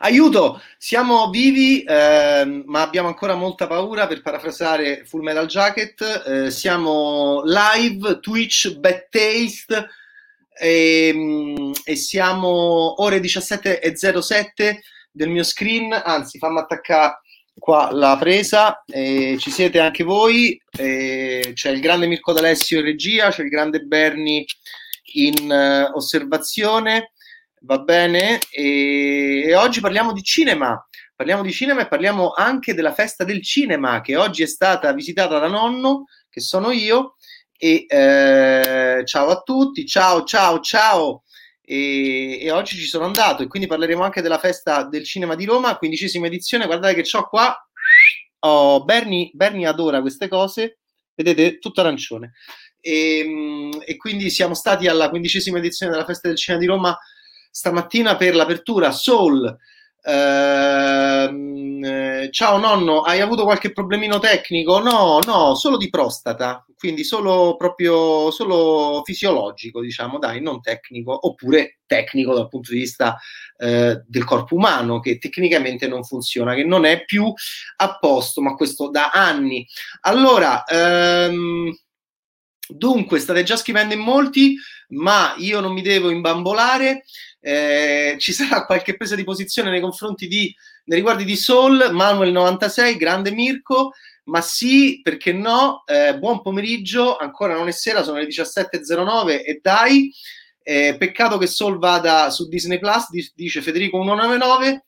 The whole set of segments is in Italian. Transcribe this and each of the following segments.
Aiuto, siamo vivi, eh, ma abbiamo ancora molta paura, per parafrasare Full Metal Jacket. Eh, siamo live, Twitch, Bad Taste, e, ehm, e siamo ore 17.07 del mio screen, anzi fammi attaccare qua la presa, eh, ci siete anche voi, eh, c'è il grande Mirko D'Alessio in regia, c'è il grande Berni in uh, osservazione va bene? E, e, oggi parliamo di cinema. Parliamo di cinema e parliamo anche della festa del cinema che oggi è stata visitata da nonno, che sono io. E eh, ciao a tutti, ciao, ciao, ciao. E, e, oggi ci sono andato e quindi parleremo anche della festa del cinema di Roma, quindicesima edizione. Guardate che ho qua. Oh, Bernie, Bernie adora queste cose, vedete, tutto arancione. E, e, quindi siamo stati alla quindicesima edizione della festa del cinema di Roma stamattina per l'apertura Soul. Ehm, eh, ciao nonno, hai avuto qualche problemino tecnico? No, no, solo di prostata, quindi solo proprio solo fisiologico, diciamo, dai, non tecnico, oppure tecnico dal punto di vista eh, del corpo umano, che tecnicamente non funziona, che non è più a posto, ma questo da anni. Allora, ehm, dunque, state già scrivendo in molti, ma io non mi devo imbambolare eh, ci sarà qualche presa di posizione nei confronti di, nei riguardi di Soul, Manuel 96, grande Mirko, ma sì, perché no, eh, buon pomeriggio, ancora non è sera, sono le 17.09 e dai, eh, peccato che Soul vada su Disney Plus, dice Federico 199,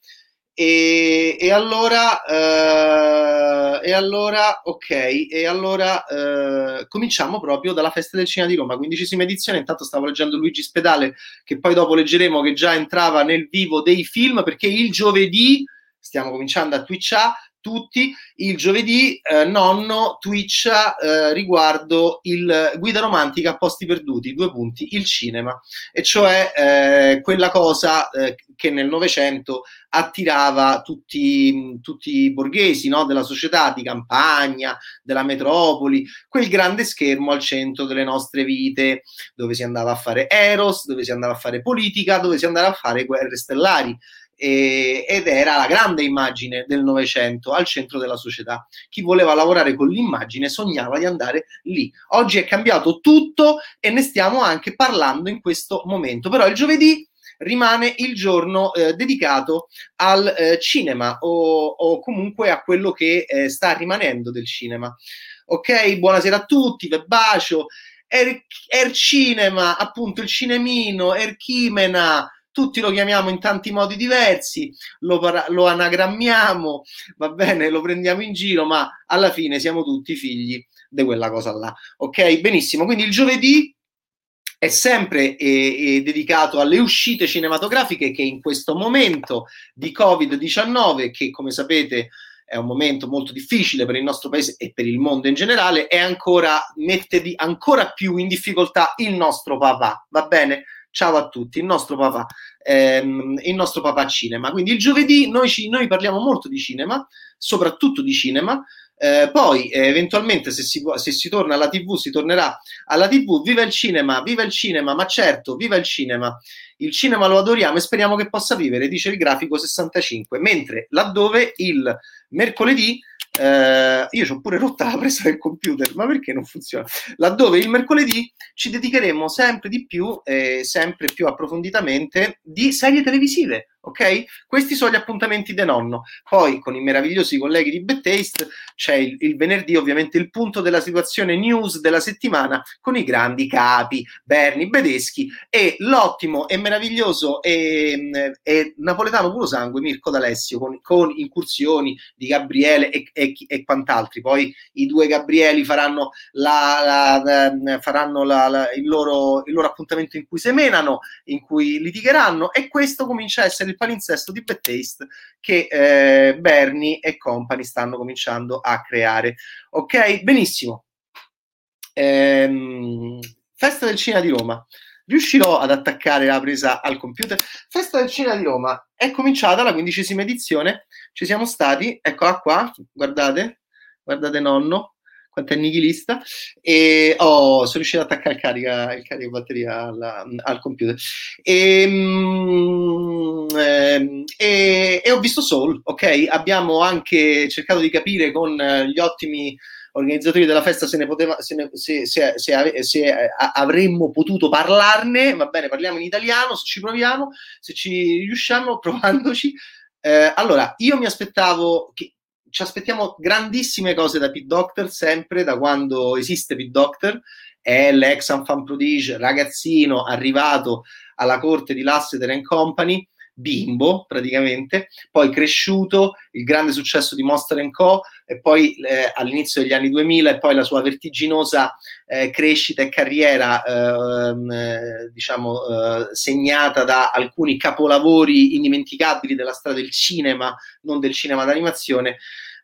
e, e, allora, eh, e allora, ok, e allora eh, cominciamo proprio dalla festa del cinema di Roma, quindicesima edizione. Intanto stavo leggendo Luigi Spedale, che poi dopo leggeremo che già entrava nel vivo dei film, perché il giovedì stiamo cominciando a twitchare tutti il giovedì eh, nonno Twitch eh, riguardo il guida romantica a posti perduti, due punti, il cinema, e cioè eh, quella cosa eh, che nel Novecento attirava tutti, tutti i borghesi no? della società di campagna, della metropoli, quel grande schermo al centro delle nostre vite, dove si andava a fare Eros, dove si andava a fare politica, dove si andava a fare guerre stellari e, ed era la grande immagine del Novecento al centro della società. Chi voleva lavorare con l'immagine sognava di andare lì. Oggi è cambiato tutto e ne stiamo anche parlando in questo momento, però il giovedì rimane il giorno eh, dedicato al eh, cinema o, o, comunque a quello che eh, sta rimanendo del cinema. Ok, buonasera a tutti, ve bacio. Er, er Cinema, appunto il cinemino, Erchimena, tutti lo chiamiamo in tanti modi diversi, lo, lo, anagrammiamo, va bene, lo prendiamo in giro, ma alla fine siamo tutti figli di quella cosa là. Ok, benissimo. Quindi il giovedì è sempre eh, dedicato alle uscite cinematografiche che in questo momento di Covid-19, che come sapete è un momento molto difficile per il nostro paese e per il mondo in generale, è ancora, mette di, ancora più in difficoltà il nostro papà, va bene? Ciao a tutti, il nostro papà, ehm, il nostro papà cinema. Quindi il giovedì noi, ci, noi parliamo molto di cinema, soprattutto di cinema. Eh, poi eh, eventualmente se si, se si, torna alla tv si tornerà alla tv viva il cinema viva il cinema ma certo viva il cinema il cinema lo adoriamo e speriamo che possa vivere dice il grafico 65 mentre laddove il mercoledì eh, io ho pure rotta la presa del computer, ma perché non funziona? Laddove il mercoledì ci dedicheremo sempre di più e sempre più approfonditamente di serie televisive ok? Questi sono gli appuntamenti de nonno. Poi con i meravigliosi colleghi di Bad Taste c'è il, il, venerdì ovviamente il punto della situazione news della settimana con i grandi capi Berni Bedeschi e l'ottimo e meraviglioso e, e napoletano puro sangue Mirko D'Alessio con, con incursioni di Gabriele e, e, e, quant'altri. Poi i due Gabrieli faranno, la, la, faranno la, il, loro, il loro appuntamento in cui semenano, in cui litigheranno e questo comincia a essere il il palinsesto di Bad Taste che eh, Bernie e company stanno cominciando a creare. Ok, benissimo. Ehm, Festa del Cinema di Roma. Riuscirò ad attaccare la presa al computer. Festa del Cinema di Roma è cominciata la quindicesima edizione. Ci siamo stati, eccola qua, guardate, guardate nonno, quanto è nichilista e oh, sono riuscito ad attaccare il carica, il carica batteria alla, al computer e, mm, ehm, e, e, ho visto Soul, ok? Abbiamo anche cercato di capire con gli ottimi organizzatori della festa se ne poteva, se, ne, se, se, se avremmo potuto parlarne, va bene, parliamo in italiano, se ci proviamo, se ci riusciamo, provandoci. Eh, allora, io mi aspettavo che ci aspettiamo grandissime cose da Pete Doctor, sempre da quando esiste Pete Doctor, è l'ex fan prodige, ragazzino, arrivato alla corte di Lasseter Company, bimbo praticamente, poi cresciuto, il grande successo di Monster Co. e poi eh, all'inizio degli anni 2000 e poi la sua vertiginosa eh, crescita e carriera ehm, eh, diciamo eh, segnata da alcuni capolavori indimenticabili della strada del cinema, non del cinema d'animazione.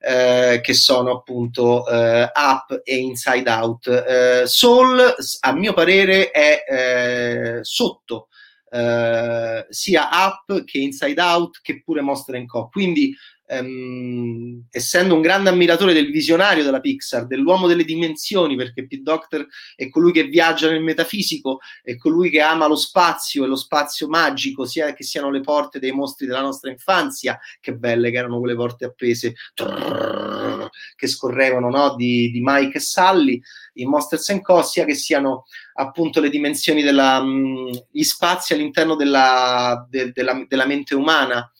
Eh, che sono appunto eh, Up e Inside Out. Eh, Soul, a mio parere, è eh, sotto eh, sia Up che Inside Out che pure Monster Co. Quindi, ehm, essendo un grande ammiratore del visionario della Pixar, dell'uomo delle dimensioni, perché Pete Doctor è colui che viaggia nel metafisico, è colui che ama lo spazio e lo spazio magico, sia che siano le porte dei mostri della nostra infanzia, che belle che erano quelle porte appese trrr, che scorrevano no? di, di Mike e Sally in Monsters Co., sia che siano appunto le dimensioni della, mh, gli spazi all'interno della, de, della, della mente umana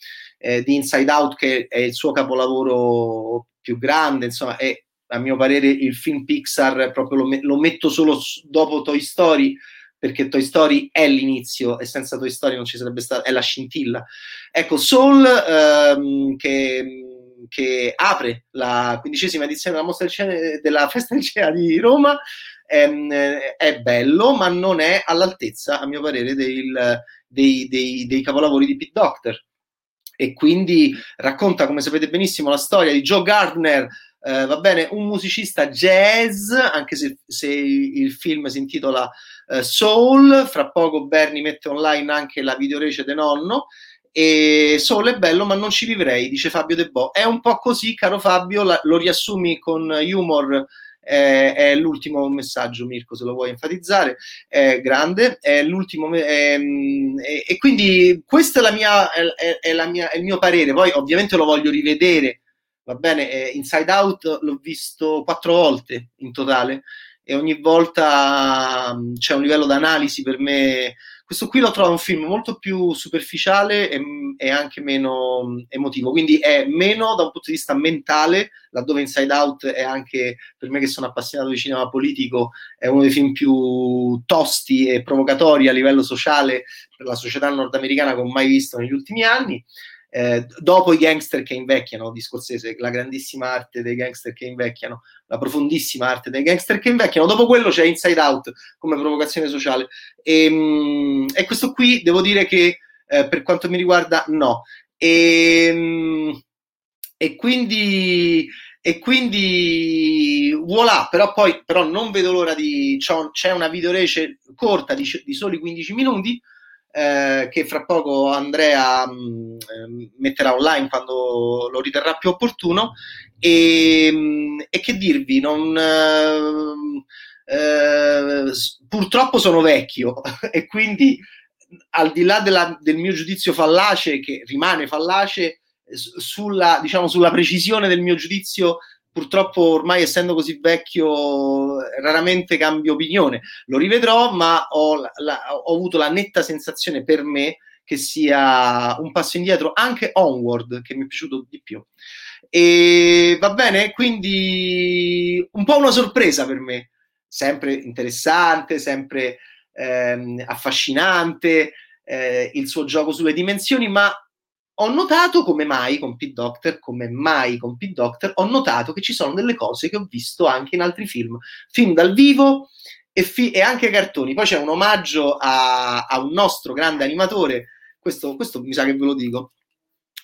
eh, di Inside Out, che è il suo capolavoro più grande, insomma, è a mio parere il film Pixar, proprio lo, lo metto solo dopo Toy Story, perché Toy Story è l'inizio e senza Toy Story non ci sarebbe stata, è la scintilla. Ecco, Soul, ehm, che che apre la quindicesima edizione della, mostra della Festa del Cinema di Roma ehm, è bello, ma non è all'altezza, a mio parere, del, dei, dei, dei capolavori di Pete Doctor. E quindi racconta, come sapete benissimo, la storia di Joe Gardner, eh, va bene, un musicista jazz, anche se, se il film si intitola eh, Soul, fra poco Bernie mette online anche la videorece de nonno, e Soul è bello ma non ci vivrei, dice Fabio De Bo. È un po' così, caro Fabio, la, lo riassumi con humor. Eh, è l'ultimo messaggio, Mirko, se lo vuoi enfatizzare, è grande, è l'ultimo, è, è, e quindi questo è, la mia, è, la mia, è il mio parere. Poi, ovviamente, lo voglio rivedere. Va bene, eh, Inside Out l'ho visto quattro volte in totale e ogni volta mh, c'è un livello d'analisi per me questo qui lo trovo un film molto più superficiale e, e, anche meno emotivo, quindi è meno da un punto di vista mentale, laddove Inside Out è anche, per me che sono appassionato di cinema politico, è uno dei film più tosti e provocatori a livello sociale per la società nordamericana che ho mai visto negli ultimi anni eh, dopo i gangster che invecchiano di Scorsese, la grandissima arte dei gangster che invecchiano, la profondissima arte dei gangster che invecchiano, dopo quello c'è Inside Out come provocazione sociale. E, ehm, e questo qui devo dire che eh, per quanto mi riguarda no. E, ehm, e quindi e quindi voilà, però poi però non vedo l'ora di c'è una videorece corta di, di soli 15 minuti eh, che fra poco Andrea mh, mm, ehm, metterà online quando lo riterrà più opportuno. E, mh, mm, e che dirvi, non, eh, eh, purtroppo sono vecchio e quindi al di là della, del mio giudizio fallace, che rimane fallace, sulla, diciamo, sulla precisione del mio giudizio purtroppo ormai essendo così vecchio raramente cambio opinione. Lo rivedrò, ma ho, la, ho, avuto la netta sensazione per me che sia un passo indietro, anche Onward, che mi è piaciuto di più. E va bene, quindi un po' una sorpresa per me, sempre interessante, sempre ehm, affascinante, eh, il suo gioco sulle dimensioni, ma ho notato come mai con Pete Doctor, come mai con Pete Doctor, ho notato che ci sono delle cose che ho visto anche in altri film, film dal vivo e, fi- e anche cartoni. Poi c'è un omaggio a, a un nostro grande animatore, questo, questo, mi sa che ve lo dico,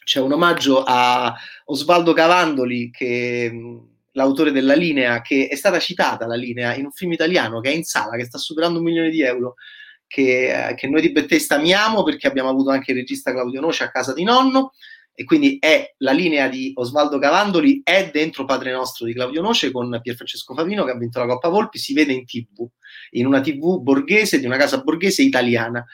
c'è un omaggio a Osvaldo Cavandoli, che l'autore della linea, che è stata citata la linea in un film italiano che è in sala, che sta superando un milione di euro che, che noi di Bethesda amiamo perché abbiamo avuto anche il regista Claudio Noce a casa di nonno e quindi è la linea di Osvaldo Cavandoli è dentro Padre Nostro di Claudio Noce con Pierfrancesco Favino che ha vinto la Coppa Volpi, si vede in tv, in una tv borghese di una casa borghese italiana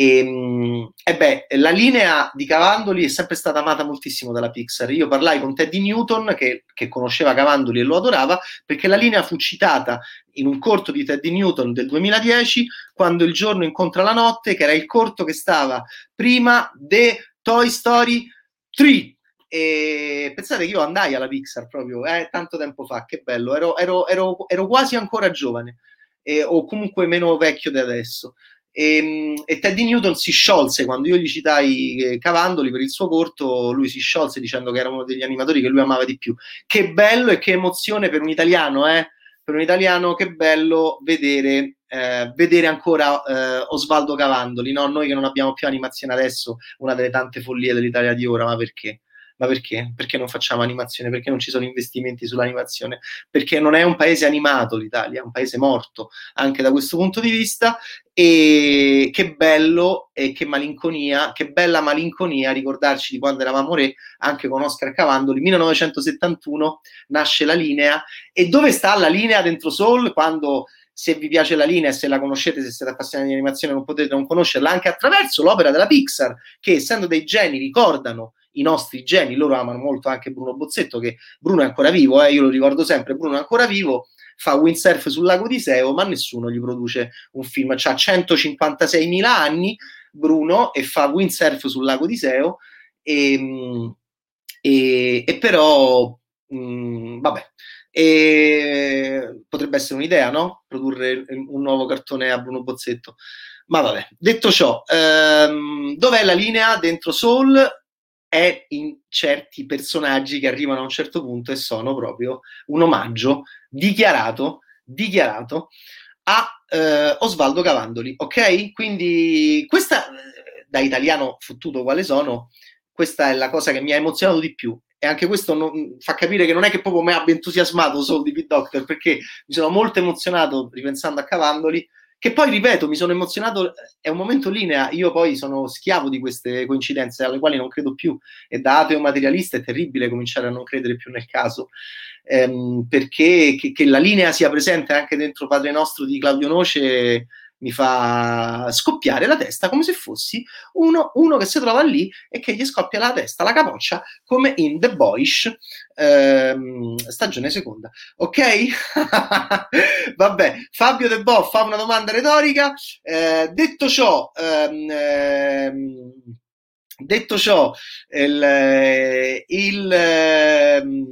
E, ehm, e beh, la linea di Cavandoli è sempre stata amata moltissimo dalla Pixar. Io parlai con Teddy Newton, che, che conosceva Cavandoli e lo adorava, perché la linea fu citata in un corto di Teddy Newton del 2010, quando il giorno incontra la notte, che era il corto che stava prima de Toy Story 3. E pensate che io andai alla Pixar proprio eh, tanto tempo fa, che bello, ero, ero, ero, ero quasi ancora giovane, eh, o comunque meno vecchio di adesso. E, ehm, e, Teddy Newton si sciolse quando io gli citai eh, Cavandoli per il suo corto, lui si sciolse dicendo che era uno degli animatori che lui amava di più. Che bello e che emozione per un italiano, eh? Per un italiano, che bello vedere, eh, vedere ancora eh, Osvaldo Cavandoli, no? Noi che non abbiamo più animazione adesso, una delle tante follie dell'Italia di ora, ma perché? Ma perché? Perché non facciamo animazione? Perché non ci sono investimenti sull'animazione? Perché non è un paese animato l'Italia, è un paese morto anche da questo punto di vista. E che bello e che malinconia, che bella malinconia ricordarci di quando eravamo re, anche con Oscar Cavandoli. 1971 nasce la linea. E dove sta la linea dentro Soul quando se vi piace la linea e se la conoscete, se siete appassionati di animazione, non potete non conoscerla anche attraverso l'opera della Pixar, che essendo dei geni ricordano i nostri geni, loro amano molto anche Bruno Bozzetto, che Bruno è ancora vivo, eh, io lo ricordo sempre, Bruno è ancora vivo, fa windsurf sul lago di Seo, ma nessuno gli produce un film, ha 156.000 anni Bruno e fa windsurf sul lago di Seo, e, e, e però, mh, mm, vabbè, e potrebbe essere un'idea, no? Produrre un nuovo cartone a Bruno Bozzetto. Ma vabbè, detto ciò, ehm, dov'è la linea dentro Soul? È in certi personaggi che arrivano a un certo punto e sono proprio un omaggio dichiarato, dichiarato a eh, Osvaldo Cavandoli, ok? Quindi questa, eh, da italiano fottuto quale sono, questa è la cosa che mi ha emozionato di più. E anche questo non, fa capire che non è che proprio mi abbia entusiasmato solo di Pete Doctor, perché mi sono molto emozionato ripensando a Cavandoli, che poi, ripeto, mi sono emozionato, è un momento linea, io poi sono schiavo di queste coincidenze alle quali non credo più. E da ateo materialista è terribile cominciare a non credere più nel caso, ehm, perché che, che, la linea sia presente anche dentro Padre Nostro di Claudio Noce mi fa scoppiare la testa come se fossi uno, uno, che si trova lì e che gli scoppia la testa, la capoccia, come in The Boyish, ehm, stagione seconda. Ok? Vabbè, Fabio De Bo fa una domanda retorica. Eh, detto ciò, ehm, ehm, detto ciò, il, il ehm,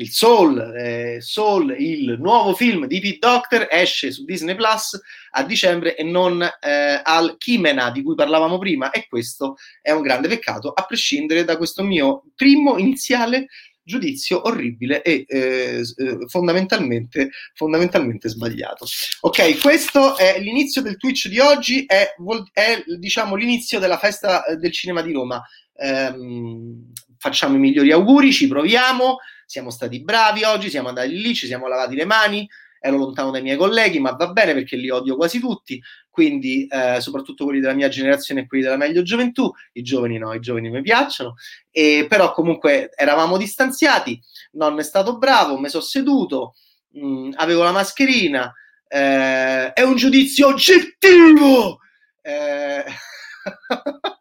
il Soul, eh, Soul, il nuovo film di Pete Doctor, esce su Disney Plus a dicembre e non eh, al Chimena di cui parlavamo prima e questo è un grande peccato, a prescindere da questo mio primo iniziale giudizio orribile e eh, eh fondamentalmente, fondamentalmente sbagliato. Ok, questo è l'inizio del Twitch di oggi, è, è diciamo l'inizio della festa eh, del cinema di Roma. Ehm, facciamo i migliori auguri, ci proviamo siamo stati bravi oggi, siamo andati lì, ci siamo lavati le mani, ero lontano dai miei colleghi, ma va bene perché li odio quasi tutti, quindi eh, soprattutto quelli della mia generazione e quelli della meglio gioventù, i giovani no, i giovani mi piacciono, e, però comunque eravamo distanziati, nonno è stato bravo, mi sono seduto, mh, mm, avevo la mascherina, eh, è un giudizio oggettivo! Eh...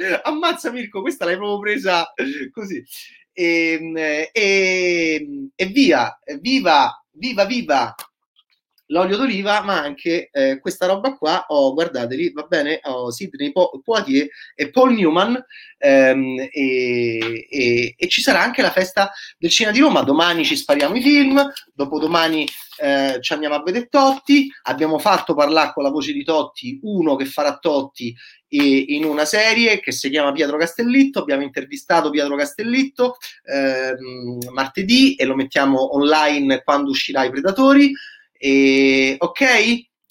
Ammazza Mirko, questa l'hai proprio presa così. E, ehm, e, e via, viva, viva, viva l'olio d'oliva, ma anche eh, questa roba qua, oh, guardateli, va bene, oh, Sidney po- Poitier e Paul Newman, ehm, e, e, e, ci sarà anche la festa del cinema di Roma, domani ci spariamo i film, dopodomani eh, ci andiamo a vedere Totti, abbiamo fatto parlare con la voce di Totti, uno che farà Totti in una serie che si chiama Pietro Castellitto. Abbiamo intervistato Pietro Castellitto ehm, martedì e lo mettiamo online quando uscirà i Predatori. E, ok?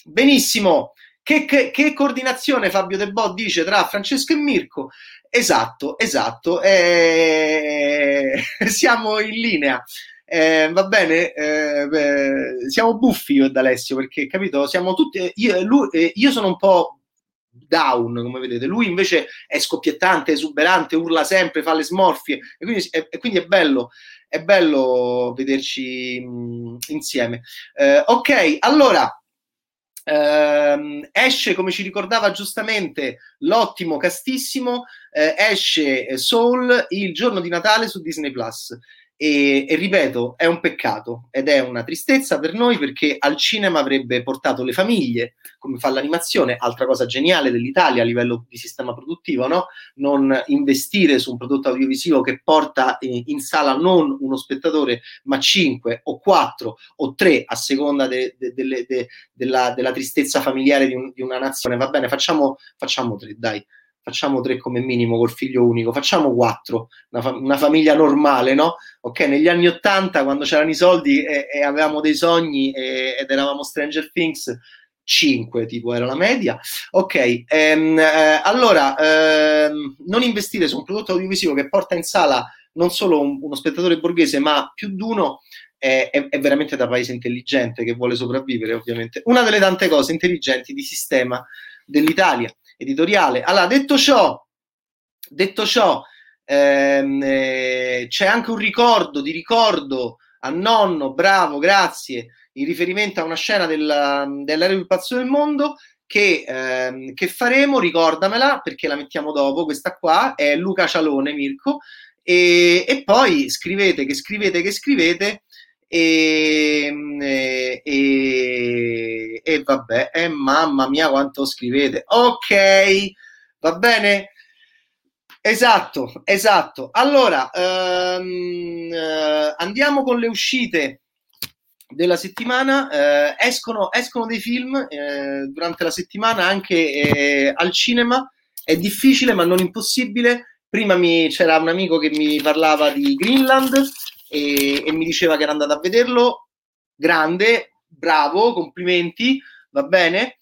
Benissimo. Che, che, che, coordinazione Fabio De Bo dice tra Francesco e Mirko? Esatto, esatto. Eh, siamo in linea. Eh, va bene, eh, beh, siamo buffi io ed Alessio perché capito? Siamo tutti. Io, lui, eh, io sono un po' down, come vedete. Lui invece è scoppiettante, esuberante, urla sempre, fa le smorfie e quindi, e, e quindi è bello. È bello vederci mh, insieme. Eh, ok, allora Uh, esce, come ci ricordava giustamente l'ottimo castissimo, uh, esce Soul il giorno di Natale su Disney Plus. E, e, ripeto, è un peccato ed è una tristezza per noi perché al cinema avrebbe portato le famiglie, come fa l'animazione, altra cosa geniale dell'Italia a livello di sistema produttivo, no? Non investire su un prodotto audiovisivo che porta in, in sala non uno spettatore, ma cinque o quattro o tre a seconda de, de, de, della, della, tristezza familiare di, un, di, una nazione. Va bene, facciamo, facciamo tre, dai facciamo tre come minimo col figlio unico, facciamo quattro, una, fa- una famiglia normale, no? Ok, negli anni Ottanta, quando c'erano i soldi e, e avevamo dei sogni e, ed eravamo Stranger Things, 5 tipo era la media. Ok, ehm, eh, allora ehm, non investire su un prodotto audiovisivo che porta in sala non solo un, uno spettatore borghese, ma più di uno. È, è, è veramente da paese intelligente che vuole sopravvivere, ovviamente. Una delle tante cose intelligenti di sistema dell'Italia editoriale. Allora, detto ciò, detto ciò ehm, eh, c'è anche un ricordo di ricordo a nonno, bravo, grazie, in riferimento a una scena della, dell'aereo del pazzo del mondo che, ehm, che, faremo, ricordamela perché la mettiamo dopo, questa qua è Luca Cialone, Mirko, e, e poi scrivete, che scrivete, che scrivete, e, e, e, e vabbè, eh, mamma mia quanto scrivete. Ok, va bene? Esatto, esatto. Allora, ehm, eh, andiamo con le uscite della settimana. Eh, escono, escono, dei film eh, durante la settimana anche eh, al cinema. È difficile, ma non impossibile. Prima mi, c'era un amico che mi parlava di Greenland e, e mi diceva che era andato a vederlo. Grande, bravo, complimenti, va bene.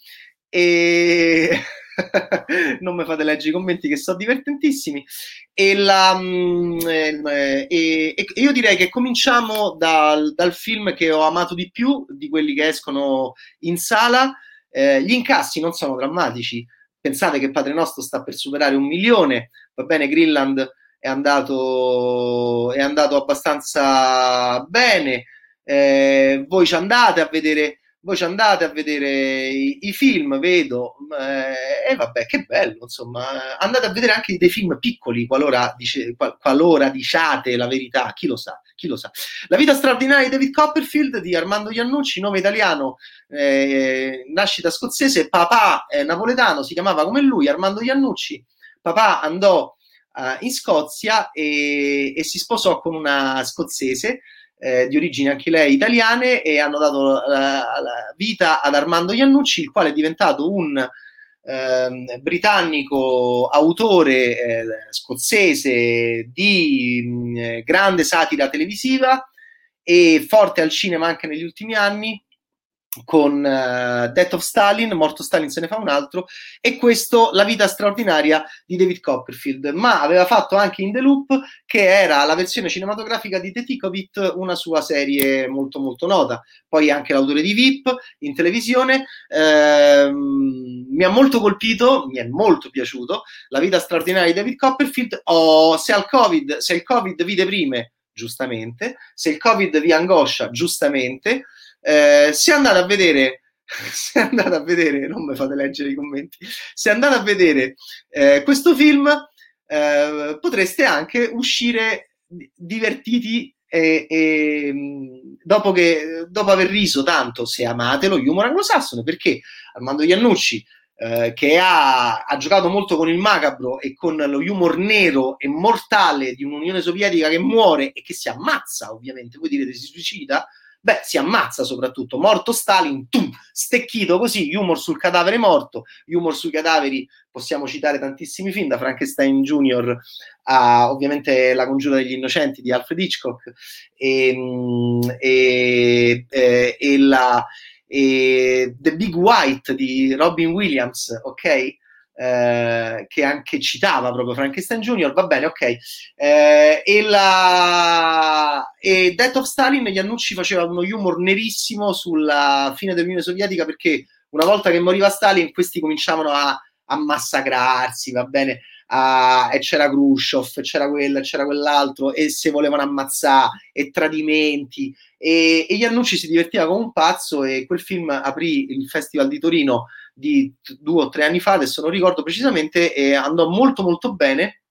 E non mi fate leggere i commenti che sono divertentissimi. E, la, mm, eh, e, e, io direi che cominciamo dal, dal, film che ho amato di più di quelli che escono in sala. Eh, gli incassi non sono drammatici. Pensate che Padre Nostro sta per superare un milione, va bene, Greenland è andato, è andato abbastanza bene. Eh, voi ci andate a vedere, voi ci andate a vedere i, i film, vedo, eh, e vabbè, che bello, insomma, andate a vedere anche dei film piccoli qualora, dice, qual, qualora diciate la verità, chi lo sa, chi lo sa. La vita straordinaria di David Copperfield di Armando Iannucci, nome italiano, eh, nascita scozzese, papà napoletano, si chiamava come lui, Armando Iannucci, papà andò uh, in Scozia e, e, si sposò con una scozzese eh, di origini anche lei italiane e hanno dato la, la vita ad Armando Iannucci, il quale è diventato un eh, britannico autore eh, scozzese di mh, grande satira televisiva e forte al cinema anche negli ultimi anni con uh, Death of Stalin, Morto Stalin se ne fa un altro, e questo La vita straordinaria di David Copperfield, ma aveva fatto anche In The Loop, che era la versione cinematografica di The Tick una sua serie molto molto nota, poi anche l'autore di VIP in televisione, ehm, mi ha molto colpito, mi è molto piaciuto, La vita straordinaria di David Copperfield, oh, se, COVID, se il Covid vi deprime, giustamente, se il Covid vi angoscia, giustamente, eh, se andate a vedere se andate a vedere, non mi fate leggere i commenti, se andate a vedere eh, questo film eh, potreste anche uscire divertiti e, e dopo, che, dopo aver riso tanto, se amate lo humor anglosassone, perché Armando Iannucci, eh, che ha, ha, giocato molto con il macabro e con lo humor nero e mortale di un'Unione Sovietica che muore e che si ammazza, ovviamente, voi direte si suicida, Beh, si ammazza soprattutto. Morto Stalin, tum, stecchito così, humor sul cadavere morto, humor sui cadaveri, possiamo citare tantissimi film, da Frankenstein Jr. a ovviamente La congiura degli innocenti di Alfred Hitchcock e, mm, e, e, e la, The Big White di Robin Williams, ok? Eh, che anche citava proprio Frankenstein Jr., va bene, ok. Eh, e, la... e Death of Stalin, Iannucci faceva uno humor nerissimo sulla fine dell'Unione Sovietica perché una volta che moriva Stalin questi cominciavano a, a massacrarsi, va bene, a, e c'era Khrushchev, c'era quello, c'era quell'altro, e si volevano ammazzare, e tradimenti, e, e Iannucci si divertiva come un pazzo e quel film aprì il Festival di Torino di due o tre anni fa, adesso non ricordo precisamente, e andò molto molto bene.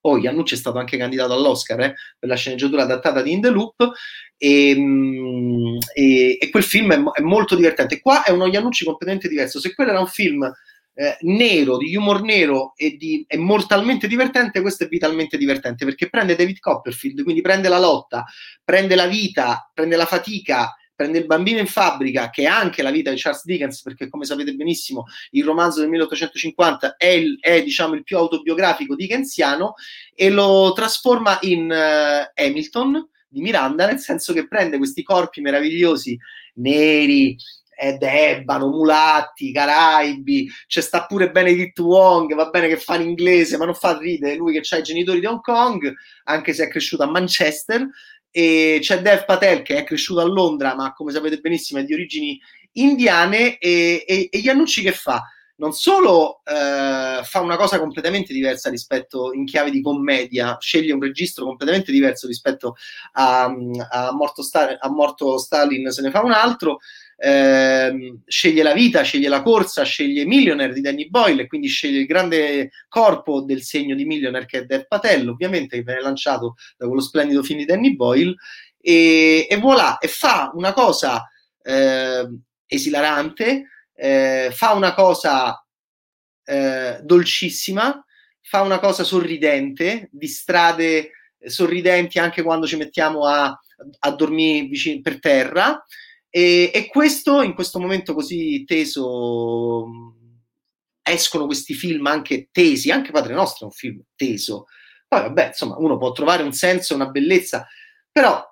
Poi Iannucci è stato anche candidato all'Oscar eh, per la sceneggiatura adattata di In the Loop e, mm, e, e quel film è, è, molto divertente. Qua è uno Iannucci completamente diverso. Se quello era un film eh, nero, di humor nero e di, è mortalmente divertente, questo è vitalmente divertente perché prende David Copperfield, quindi prende la lotta, prende la vita, prende la fatica, prende il bambino in fabbrica, che è anche la vita di Charles Dickens, perché come sapete benissimo il romanzo del 1850 è, il, è diciamo, il più autobiografico dickensiano, e lo trasforma in uh, Hamilton di Miranda, nel senso che prende questi corpi meravigliosi, neri, ed Ebano, Mulatti, Caraibi, c'è sta pure Benedict Wong, va bene che fa in inglese, ma non fa ridere, lui che ha i genitori di Hong Kong, anche se è cresciuto a Manchester, e c'è Dev Patel che è cresciuto a Londra, ma come sapete benissimo è di origini indiane, e, e, e Iannucci che fa? non solo eh, fa una cosa completamente diversa rispetto in chiave di commedia, sceglie un registro completamente diverso rispetto a, a, morto, Stalin, a morto Stalin, se ne fa un altro, eh, sceglie la vita, sceglie la corsa, sceglie Millionaire di Danny Boyle e quindi sceglie il grande corpo del segno di Millionaire che è Dev Patel, ovviamente che viene lanciato da quello splendido film di Danny Boyle e, e voilà, e fa una cosa eh, esilarante, eh, fa una cosa eh, dolcissima, fa una cosa sorridente, di strade sorridenti anche quando ci mettiamo a, a dormire vicino, per terra. E, e, questo, in questo momento così teso, escono questi film anche tesi, anche Padre Nostro è un film teso. Poi, vabbè, insomma, uno può trovare un senso, una bellezza, però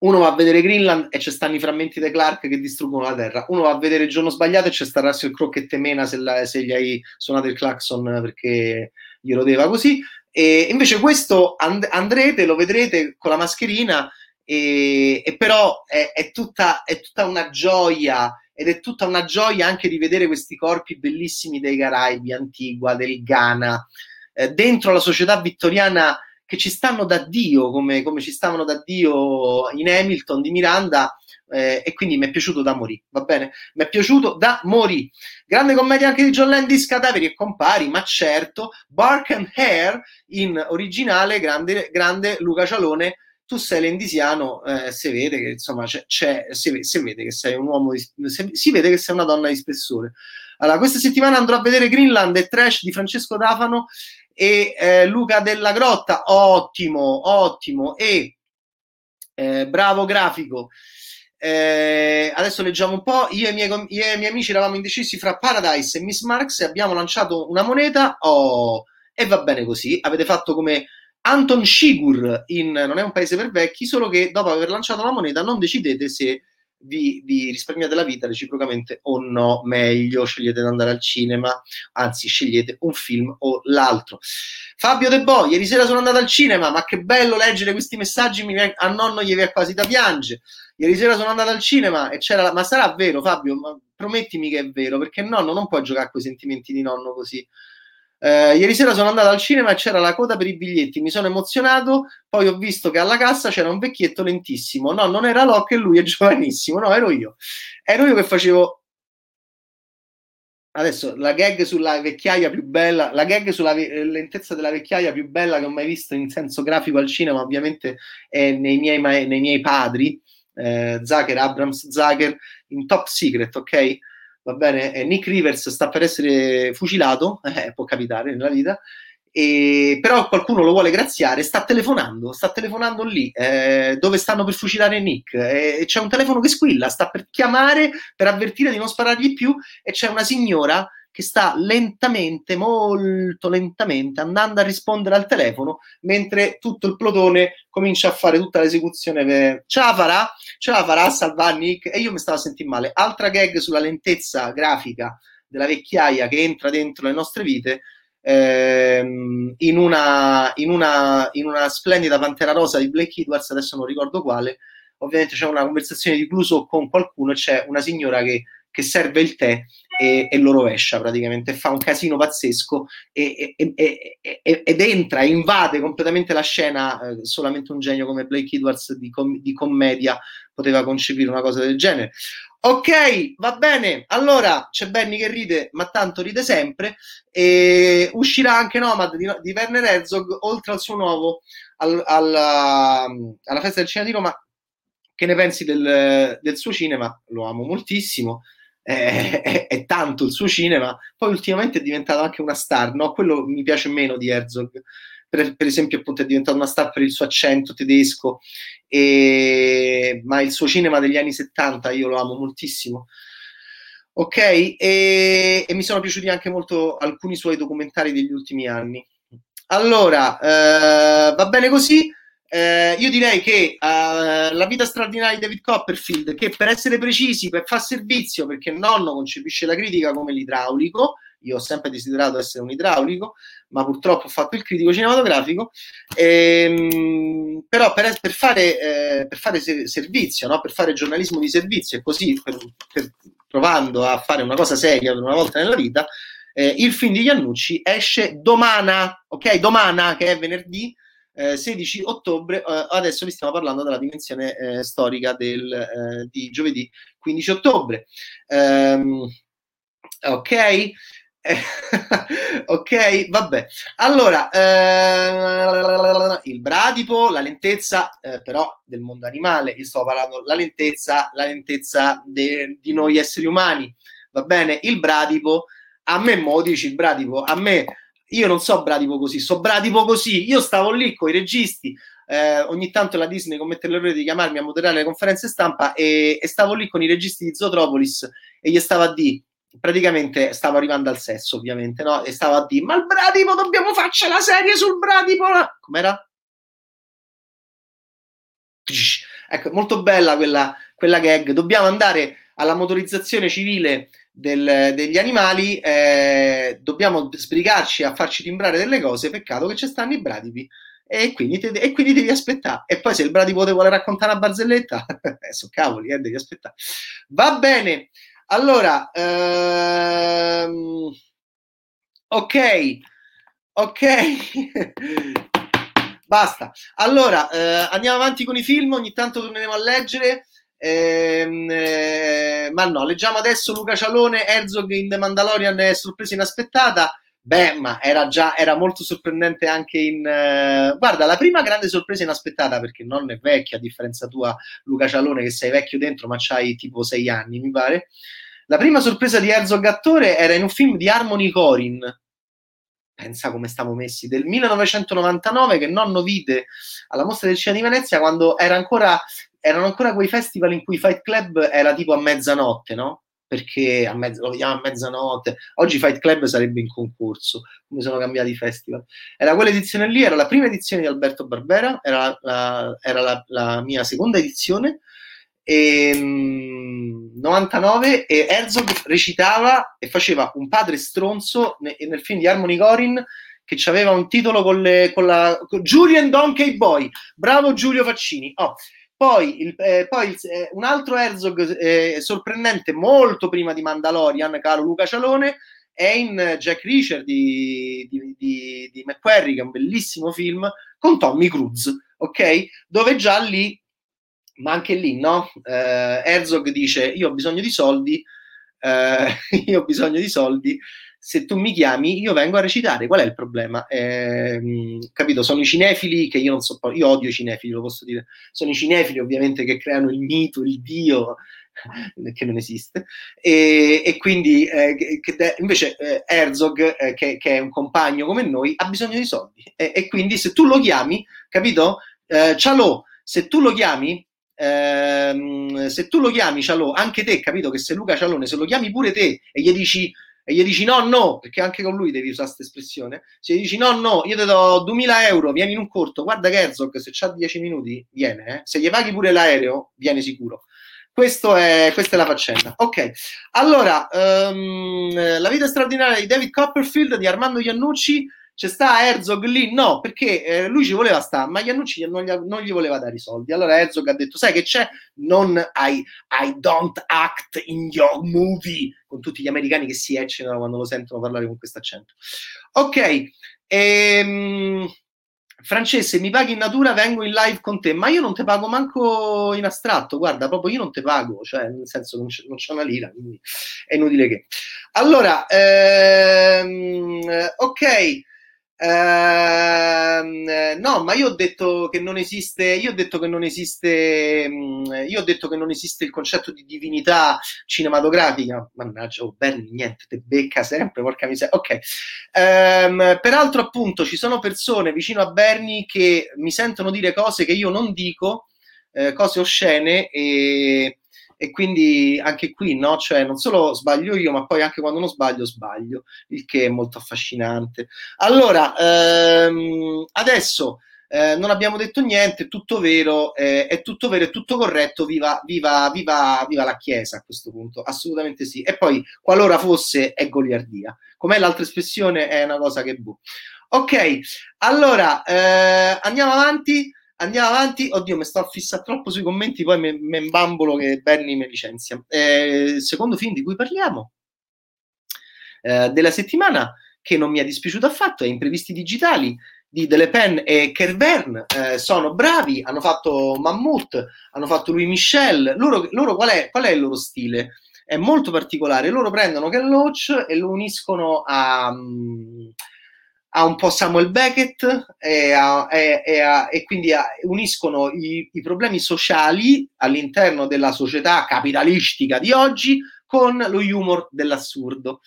uno va a vedere Greenland e ci stanno i frammenti di Clark che distruggono la Terra. Uno va a vedere il giorno sbagliato e c'è sta Russell Crowe che temena se, la, se gli hai suonato il clacson perché gli rodeva così. E invece questo and- andrete, lo vedrete con la mascherina e, e però è, è, tutta, è tutta una gioia ed è tutta una gioia anche di vedere questi corpi bellissimi dei Caraibi, Antigua, del Ghana, eh, dentro la società vittoriana che ci stanno da Dio, come, come ci stavano da Dio in Hamilton di Miranda, eh, e quindi mi è piaciuto da morì, va bene? Mi è piaciuto da morì. Grande commedia anche di John Landis, Cadaveri e Compari, ma certo, Bark and Hair in originale, grande, grande Luca Cialone, tu sei lendisiano, eh, si vede che insomma c'è, c'è si, si, vede che sei un uomo, di, si, si, vede che sei una donna di spessore. Allora, questa settimana andrò a vedere Greenland e Trash di Francesco D'Afano e eh, Luca della Grotta, ottimo, ottimo, e eh, bravo grafico. Eh, adesso leggiamo un po'. Io e miei, io e i miei amici eravamo indecisi fra Paradise e Miss Marx e abbiamo lanciato una moneta. Oh, e va bene così. Avete fatto come Anton Shigur in Non è un paese per vecchi, solo che dopo aver lanciato la moneta non decidete se vi, vi, risparmiate la vita reciprocamente o no, meglio scegliete di andare al cinema, anzi scegliete un film o l'altro. Fabio De Bo, ieri sera sono andato al cinema, ma che bello leggere questi messaggi, mi, a nonno gli viene quasi da piangere. Ieri sera sono andato al cinema e c'era la... Ma sarà vero Fabio? Ma promettimi che è vero, perché nonno non può giocare con i sentimenti di nonno così. Eh, ieri sera sono andato al cinema e c'era la coda per i biglietti, mi sono emozionato, poi ho visto che alla cassa c'era un vecchietto lentissimo. No, non era Locke lui è giovanissimo, no, ero io. Ero io che facevo Adesso la gag sulla vecchiaia più bella, la gag sulla ve- lentezza della vecchiaia più bella che ho mai visto in senso grafico al cinema, ovviamente è nei miei, ma- nei miei padri, eh, Zucker, Abrams Zucker, in Top Secret, ok? Va bene? E Nick Rivers sta per essere fucilato, eh, può capitare nella vita, e, però qualcuno lo vuole graziare, sta telefonando, sta telefonando lì, eh, dove stanno per fucilare Nick, e c'è un telefono che squilla, sta per chiamare per avvertire di non sparargli più e c'è una signora che sta lentamente, molto lentamente andando a rispondere al telefono mentre tutto il plotone comincia a fare tutta l'esecuzione. Ce la farà, ce la farà salvare Nick e io mi stavo sentire male. Altra gag sulla lentezza grafica della vecchiaia che entra dentro le nostre vite. Ehm, in, una, in, una, in una splendida pantera rosa di Blake Edwards, adesso non ricordo quale, ovviamente c'è una conversazione di Cluso con qualcuno c'è una signora che, che serve il tè e, e, lo rovescia praticamente, fa un casino pazzesco e, e, ed entra invade completamente la scena. Eh, solamente un genio come Blake Edwards di, com- di commedia poteva concepire una cosa del genere. Ok, va bene. Allora c'è Benny che ride, ma tanto ride sempre. E uscirà anche Nomad di, di Werner Herzog, oltre al suo nuovo al, alla, alla festa del cinema di Roma. Che ne pensi del, del suo cinema? Lo amo moltissimo. È, è, è, tanto il suo cinema. Poi ultimamente è diventato anche una star, no? Quello mi piace meno di Herzog per, per, esempio appunto è diventato una star per il suo accento tedesco, e, ma il suo cinema degli anni 70 io lo amo moltissimo. Ok, e, e mi sono piaciuti anche molto alcuni suoi documentari degli ultimi anni. Allora, eh, va bene così. Eh, io direi che uh, la vita straordinaria di David Copperfield, che per essere precisi, per far servizio, perché il nonno concepisce la critica come l'idraulico, io ho sempre desiderato essere un idraulico, ma purtroppo ho fatto il critico cinematografico. Ehm, però per, per, fare, eh, per fare servizio, no? per fare giornalismo di servizio e così per, per, provando a fare una cosa seria per una volta nella vita, eh, il film di Iannucci esce domana, ok? Domana, che è venerdì. Eh, 16 ottobre, eh, adesso vi stiamo parlando della dimensione eh, storica del, eh, di giovedì 15 ottobre. Um, ok, ok, vabbè. Allora, eh, il bradipo, la lentezza, eh, però del mondo animale, io sto parlando la lentezza, la lentezza de, di noi esseri umani, va bene? Il bradipo, a me mo dici il bradipo, a me, io non so bradipo così, so bradipo così, io stavo lì con i registi, eh, ogni tanto la Disney commette l'errore di chiamarmi a moderare le conferenze stampa e, e stavo lì con i registi di Zootropolis e gli stavo a dire praticamente stavo arrivando al sesso, ovviamente, no? E stavo a dire: Ma il Bradipo, dobbiamo farci la serie sul Bradipo. Com'era? Ecco, molto bella quella, quella gag. Dobbiamo andare alla motorizzazione civile del, degli animali, eh, dobbiamo sbrigarci a farci timbrare delle cose. Peccato che ci stanno i bradipi. E quindi, te, e quindi devi aspettare. E poi se il bradipo ti vuole raccontare una barzelletta, eh, so cavoli, eh, devi aspettare. Va bene. Allora, ehm, ok, ok, basta. Allora, eh, andiamo avanti con i film, ogni tanto torneremo a leggere. Ehm, eh, ma no, leggiamo adesso Luca Cialone, Herzog in The Mandalorian, è sorpresa inaspettata. Beh, ma era già era molto sorprendente anche in. Uh, guarda, la prima grande sorpresa inaspettata, perché non è vecchia, a differenza tua, Luca Cialone, che sei vecchio dentro, ma c'hai tipo sei anni, mi pare. La prima sorpresa di Herzog attore era in un film di Harmony Corin. Pensa come stiamo messi, del 1999 che nonno vide alla mostra del cinema di Venezia quando era ancora, erano ancora quei festival in cui Fight Club era tipo a mezzanotte, no? Perché a mezz- lo vediamo a mezzanotte. Oggi Fight Club sarebbe in concorso, come sono cambiati i festival. Era quell'edizione lì, era la prima edizione di Alberto Barbera, era la, era la, la mia seconda edizione e, 99 e Herzog recitava e faceva un padre stronzo nel, nel film di Harmony Corin che aveva un titolo con, le, con la con Julian Donkey Boy. Bravo Giulio Faccini. Oh. Poi, il, eh, poi il, eh, un altro Herzog eh, sorprendente, molto prima di Mandalorian, caro Luca Cialone, è in Jack Reacher di, di, di, di McQuarrie, che è un bellissimo film, con Tommy Cruise, ok? Dove già lì ma anche lì, no? Eh, Herzog dice: Io ho bisogno di soldi, eh, io ho bisogno di soldi. Se tu mi chiami, io vengo a recitare. Qual è il problema? Eh, capito? Sono i cinefili che io non so. Io odio i cinefili, lo posso dire. Sono i cinefili, ovviamente, che creano il mito, il dio, che non esiste. E, e quindi, eh, che, invece, eh, Herzog, eh, che, che, è un compagno come noi, ha bisogno di soldi. E, e quindi, se tu lo chiami, capito? Eh, Cialò, se tu lo chiami, ehm, se tu lo chiami Cialò, anche te, capito che se Luca Cialone, se lo chiami pure te e gli dici e gli dici no, no, perché anche con lui devi usare questa espressione. Se gli dici no, no, io ti do 2000 euro, vieni in un corto, guarda che Herzog, se c'ha 10 minuti, viene. Eh? Se gli paghi pure l'aereo, viene sicuro. È, questa è la faccenda. Ok, allora, um, la vita straordinaria di David Copperfield di Armando Iannucci c'è sta Herzog lì, no, perché eh, lui ci voleva stare, ma gli annunci non gli, non gli, voleva dare i soldi. Allora Herzog ha detto, sai che c'è? Non I, I don't act in your movie, con tutti gli americani che si eccinano quando lo sentono parlare con questo accento. Ok, ehm... Francesco, mi paghi in natura, vengo in live con te, ma io non ti pago manco in astratto, guarda, proprio io non ti pago, cioè nel senso non, c- non c'è una lira, quindi è inutile che. Allora, ehm, ok, Uh, no, ma io ho detto che non esiste, io ho detto che non esiste, io ho detto che non esiste il concetto di divinità cinematografica. Mannaggia, oh, Bernie, niente, te becca sempre, porca miseria. Ok. Um, peraltro, appunto, ci sono persone vicino a Bernie che mi sentono dire cose che io non dico, eh, cose oscene e e quindi anche qui, no? Cioè, non solo sbaglio io, ma poi anche quando non sbaglio, sbaglio, il che è molto affascinante. Allora, ehm, adesso eh, non abbiamo detto niente, tutto vero, eh, è tutto vero, è tutto corretto, viva, viva, viva, viva la Chiesa a questo punto, assolutamente sì. E poi, qualora fosse, è goliardia. Com'è l'altra espressione? È una cosa che bu. Ok, allora, eh, andiamo avanti. Andiamo avanti. Oddio, mi sto a fissare troppo sui commenti, poi mi, imbambolo che Bernie mi licenzia. Eh, secondo film di cui parliamo eh, della settimana, che non mi è dispiaciuto affatto, è Imprevisti Digitali di Dele Pen e Kervern. Eh, sono bravi, hanno fatto Mammut, hanno fatto Louis Michel. Loro, loro qual, è, qual, è, il loro stile? È molto particolare. Loro prendono Ken Loach e lo uniscono a... Um, ha un po' Samuel Beckett e, a, e, e, a, e quindi uniscono i, i, problemi sociali all'interno della società capitalistica di oggi con lo humor dell'assurdo.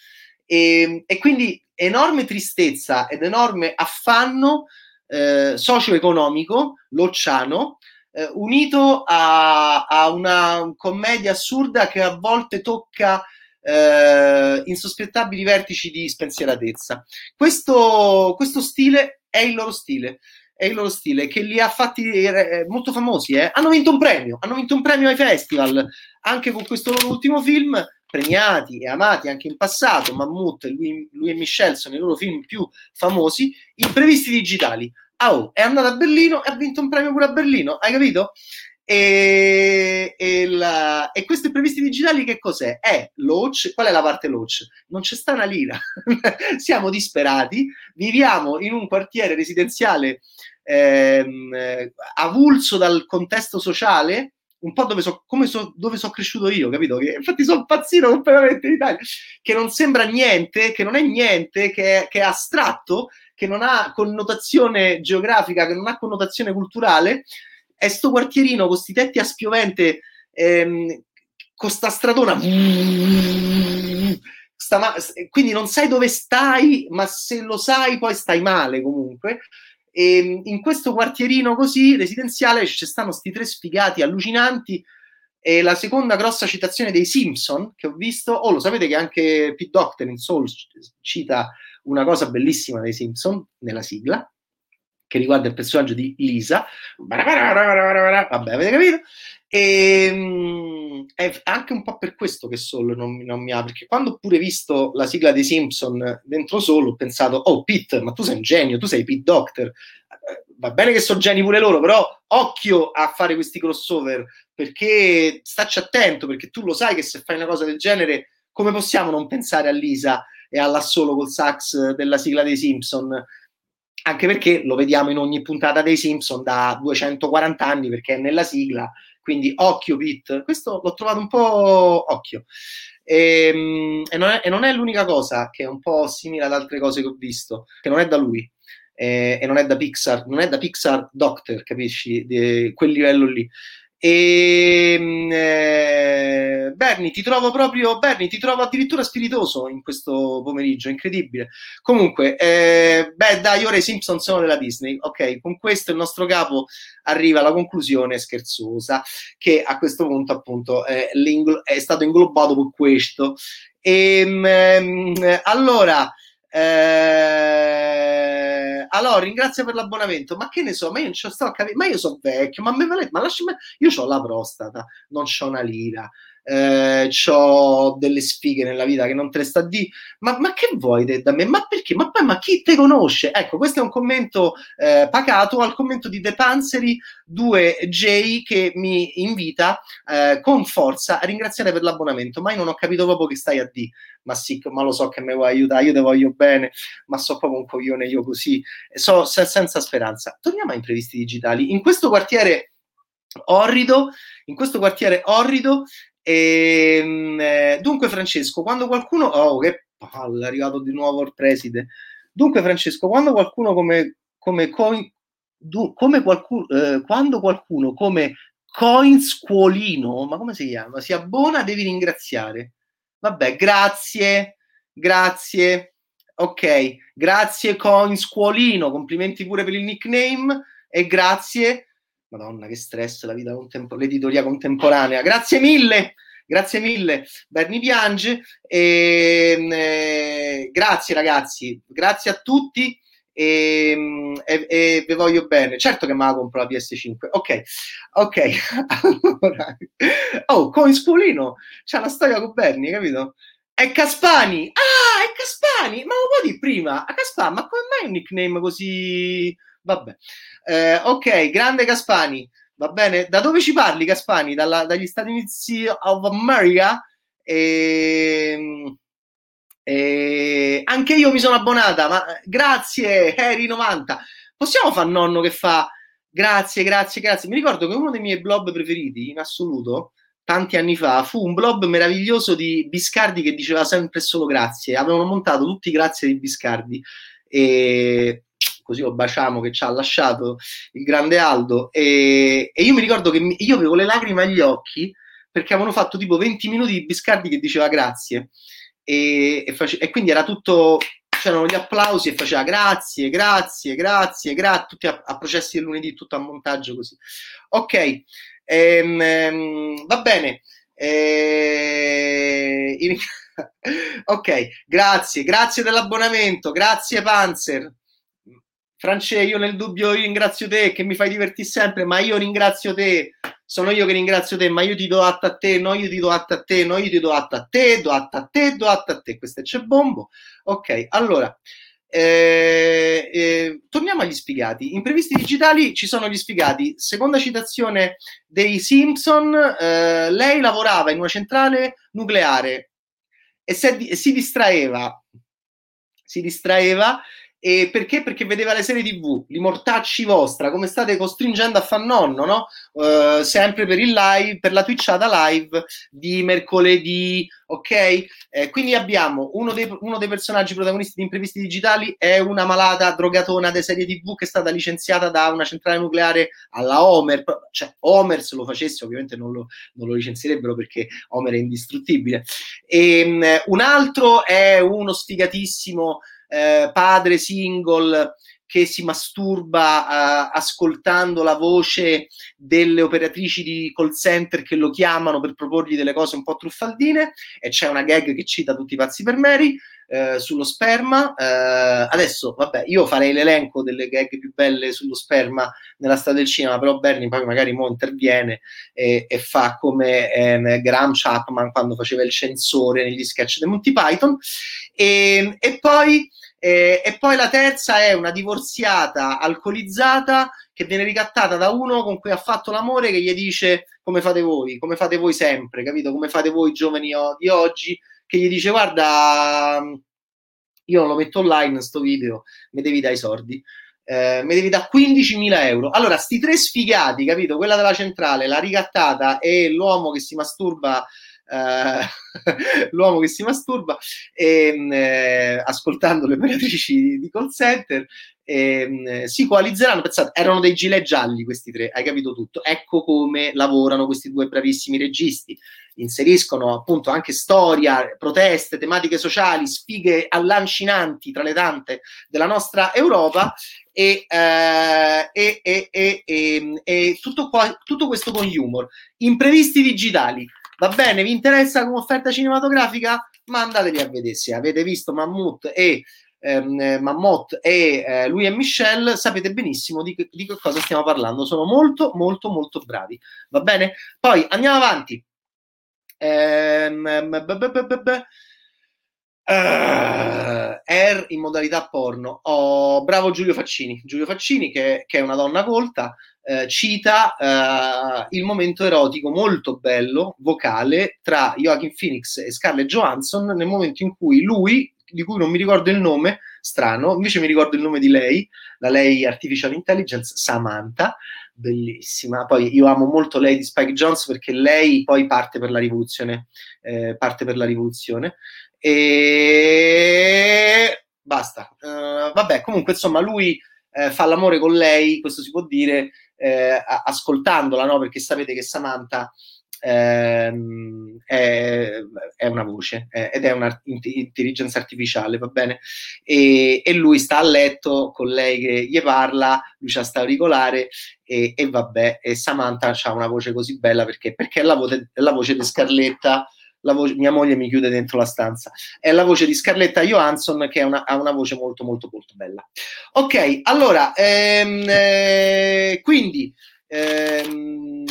E, quindi enorme tristezza ed enorme affanno eh, socio-economico, locciano, eh, unito a, a una commedia assurda che a volte tocca eh, insospettabili vertici di spensieratezza. Questo, questo stile è il loro stile è il loro stile che li ha fatti eh, molto famosi. Eh? Hanno vinto un premio, hanno vinto un premio ai festival anche con questo loro ultimo film, premiati e amati anche in passato. Mammut, lui, lui e Michelle sono i loro film più famosi. Imprevisti digitali. Oh, è andato a Berlino e ha vinto un premio pure a Berlino, hai capito? E, e, la, e questi previsti digitali che cos'è? È Loach, qual è la parte Loach? Non c'è sta una lira, siamo disperati, viviamo in un quartiere residenziale ehm, avulso dal contesto sociale, un po' dove so, come so, sono cresciuto io, capito? Che infatti sono pazzino completamente in Italia, che non sembra niente, che non è niente, che è, che è astratto, che non ha connotazione geografica, che non ha connotazione culturale, è sto quartierino con sti tetti a spiovente, ehm, con sta stradona. Sta, quindi non sai dove stai, ma se lo sai poi stai male comunque. E ehm, in questo quartierino così residenziale ci stanno questi tre sfigati allucinanti. E la seconda grossa citazione dei Simpson che ho visto, oh, lo sapete che anche Pete Doctor in Soul cita una cosa bellissima dei Simpson nella sigla, che riguarda il personaggio di Lisa. Vabbè, avete capito? E, ehm, è anche un po' per questo che Solo non, non mi ha, perché quando ho pure visto la sigla dei Simpson dentro Solo ho pensato, oh Pete, ma tu sei un genio, tu sei Pete Doctor. Va bene che sono geni pure loro, però occhio a fare questi crossover, perché stacci attento, perché tu lo sai che se fai una cosa del genere, come possiamo non pensare a Lisa e all'assolo col sax della sigla dei Simpson? Anche perché lo vediamo in ogni puntata dei Simpson da 240 anni perché è nella sigla, quindi occhio Pete, questo l'ho trovato un po' occhio. E, ehm, e, non è, e, non è, l'unica cosa che è un po' simile ad altre cose che ho visto, che non è da lui e, e non è da Pixar, non è da Pixar Doctor, capisci? Di quel livello lì. E ehm, eh, Bernie, ti trovo proprio Bernie, ti trovo addirittura spiritoso in questo pomeriggio, incredibile. Comunque, eh, beh, dai, ora i Simpson sono della Disney. Ok, con questo il nostro capo arriva alla conclusione scherzosa, che a questo punto, appunto, eh, è stato inglobato con questo. E, ehm, allora. Eh, allora ringrazio per l'abbonamento, ma che ne so, ma io non sto a capire, ma io sono vecchio, ma, me, ma lasciami, io ho la prostata, non ho una lira, eh, ho delle sfighe nella vita che non te le sta di, ma, ma che vuoi te, da me? Ma perché? Ma ma chi te conosce? Ecco, questo è un commento eh, pacato al commento di The Panzeri 2J che mi invita eh, con forza a ringraziare per l'abbonamento, ma io non ho capito proprio che stai a di, ma sì, ma lo so che mi vuoi aiutare, io ti voglio bene, ma so proprio un coglione io così, so se, senza speranza. Torniamo a imprevisti digitali. In questo quartiere orrido, in questo quartiere orrido e, ehm, eh, dunque, Francesco, quando qualcuno. Oh, che palla, è arrivato di nuovo il preside. Dunque, Francesco, quando qualcuno come. come, du, come qualcuno, eh, quando qualcuno come coin scuolino, ma come si chiama? Si abbona, devi ringraziare. Vabbè, grazie, grazie. Ok, grazie coin scuolino, complimenti pure per il nickname e grazie Madonna, che stress la vita contemporanea, l'editoria contemporanea. Grazie mille, grazie mille. Berni piange. E, ehm, eh, grazie ragazzi, grazie a tutti. E, e, e vi voglio bene. Certo che me la compro la PS5. Ok, ok. allora, oh, con Spolino c'è la storia con Berni, capito? È Caspani. Ah, è Caspani. Ma lo puoi dire prima? A Caspani, ma come mai un nickname così Vabbè. Eh, ok, grande Gaspani. Va bene? Da dove ci parli, Gaspani? Dalla, dagli Stati Uniti of America? E, ehm, e, anche io mi sono abbonata, ma grazie, Harry90. Possiamo fare nonno che fa grazie, grazie, grazie. Mi ricordo che uno dei miei blog preferiti in assoluto, tanti anni fa, fu un blog meraviglioso di Biscardi che diceva sempre solo grazie. Avevano montato tutti i grazie di Biscardi. E così lo baciamo che ci ha lasciato il grande Aldo e, e io mi ricordo che mi, io avevo le lacrime agli occhi perché avevano fatto tipo 20 minuti di Biscardi che diceva grazie e, e, face, e quindi era tutto c'erano gli applausi e faceva grazie, grazie, grazie, grazie, tutti a, a, processi del lunedì, tutto a montaggio così. Ok, ehm, ehm, va bene. Eh, ok, grazie, grazie dell'abbonamento, grazie Panzer. France, io nel dubbio ringrazio te che mi fai divertire sempre, ma io ringrazio te, sono io che ringrazio te, ma io ti do atto a te, no io ti do atto a te, no io ti do atto a te, do atto a te, do atto a te, questo è c'è bombo. Ok, allora, eh, eh, torniamo agli spiegati. Imprevisti digitali ci sono gli spiegati. Seconda citazione dei Simpson, eh, lei lavorava in una centrale nucleare e, se, e si distraeva, si distraeva e perché? Perché vedeva le serie TV, li mortacci vostra, come state costringendo a far nonno, no? Uh, sempre per il live, per la twitchata live di mercoledì, ok? Eh, quindi abbiamo uno dei, uno dei, personaggi protagonisti di Imprevisti Digitali, è una malata drogatona di serie TV che è stata licenziata da una centrale nucleare alla Homer, cioè Homer se lo facesse ovviamente non lo, non lo licenzierebbero perché Homer è indistruttibile. E, um, un altro è uno sfigatissimo eh, padre single che si masturba eh, ascoltando la voce delle operatrici di call center che lo chiamano per proporgli delle cose un po' truffaldine e c'è una gag che cita tutti i pazzi per Mary eh, sullo sperma. Eh, adesso, vabbè, io farei l'elenco delle gag più belle sullo sperma nella storia del cinema, però Bernie poi magari mo interviene e, e fa come eh, Graham Chapman quando faceva il censore negli sketch di Monty Python. E, e poi e, e, poi la terza è una divorziata alcolizzata che viene ricattata da uno con cui ha fatto l'amore che gli dice come fate voi, come fate voi sempre, capito? Come fate voi giovani di oggi, che gli dice guarda, io non lo metto online sto video, mi devi dare i soldi. Eh, mi devi dare 15.000 euro. Allora, sti tre sfigati, capito? Quella della centrale, la ricattata e l'uomo che si masturba eh, l'uomo che si masturba e, eh, ascoltando le operatrici di call center eh, si coalizzeranno. Pensate, erano dei gilet gialli questi tre, hai capito tutto. Ecco come lavorano questi due bravissimi registi. Inseriscono appunto anche storia, proteste, tematiche sociali, sfighe allancinanti tra le tante della nostra Europa e, eh, e, e, e tutto, qua, tutto questo con humor. Imprevisti digitali Va bene, vi interessa come offerta cinematografica? Mandatevi a vedere. Se avete visto Mammut e ehm, Mammut e eh, lui e Michelle, sapete benissimo di, di che cosa stiamo parlando. Sono molto, molto, molto bravi. Va bene? Poi andiamo avanti. Ehm, Uh, Air in modalità porno. Oh, bravo Giulio Faccini. Giulio Faccini, che, che è una donna colta, eh, cita eh, il momento erotico molto bello, vocale, tra Joachim Phoenix e Scarlett Johansson nel momento in cui lui, di cui non mi ricordo il nome, strano, invece mi ricordo il nome di lei, la lei Artificial Intelligence, Samantha, bellissima. Poi io amo molto lei di Spike Jones perché lei poi parte per la rivoluzione, eh, parte per la rivoluzione e basta. Uh, vabbè, comunque, insomma, lui eh, fa l'amore con lei, questo si può dire, eh, ascoltandola, no? Perché sapete che Samantha ehm, è, è, una voce è, ed è un'intelligenza artificiale, va bene? E, e, lui sta a letto con lei che gli parla, lui c'ha sta auricolare e, e vabbè, e Samantha ha una voce così bella perché, perché è la, voce, è la voce di Scarletta voce, mia moglie mi chiude dentro la stanza. È la voce di Scarletta Johansson che una, ha una voce molto molto molto bella. Ok, allora, ehm, eh, quindi ehm,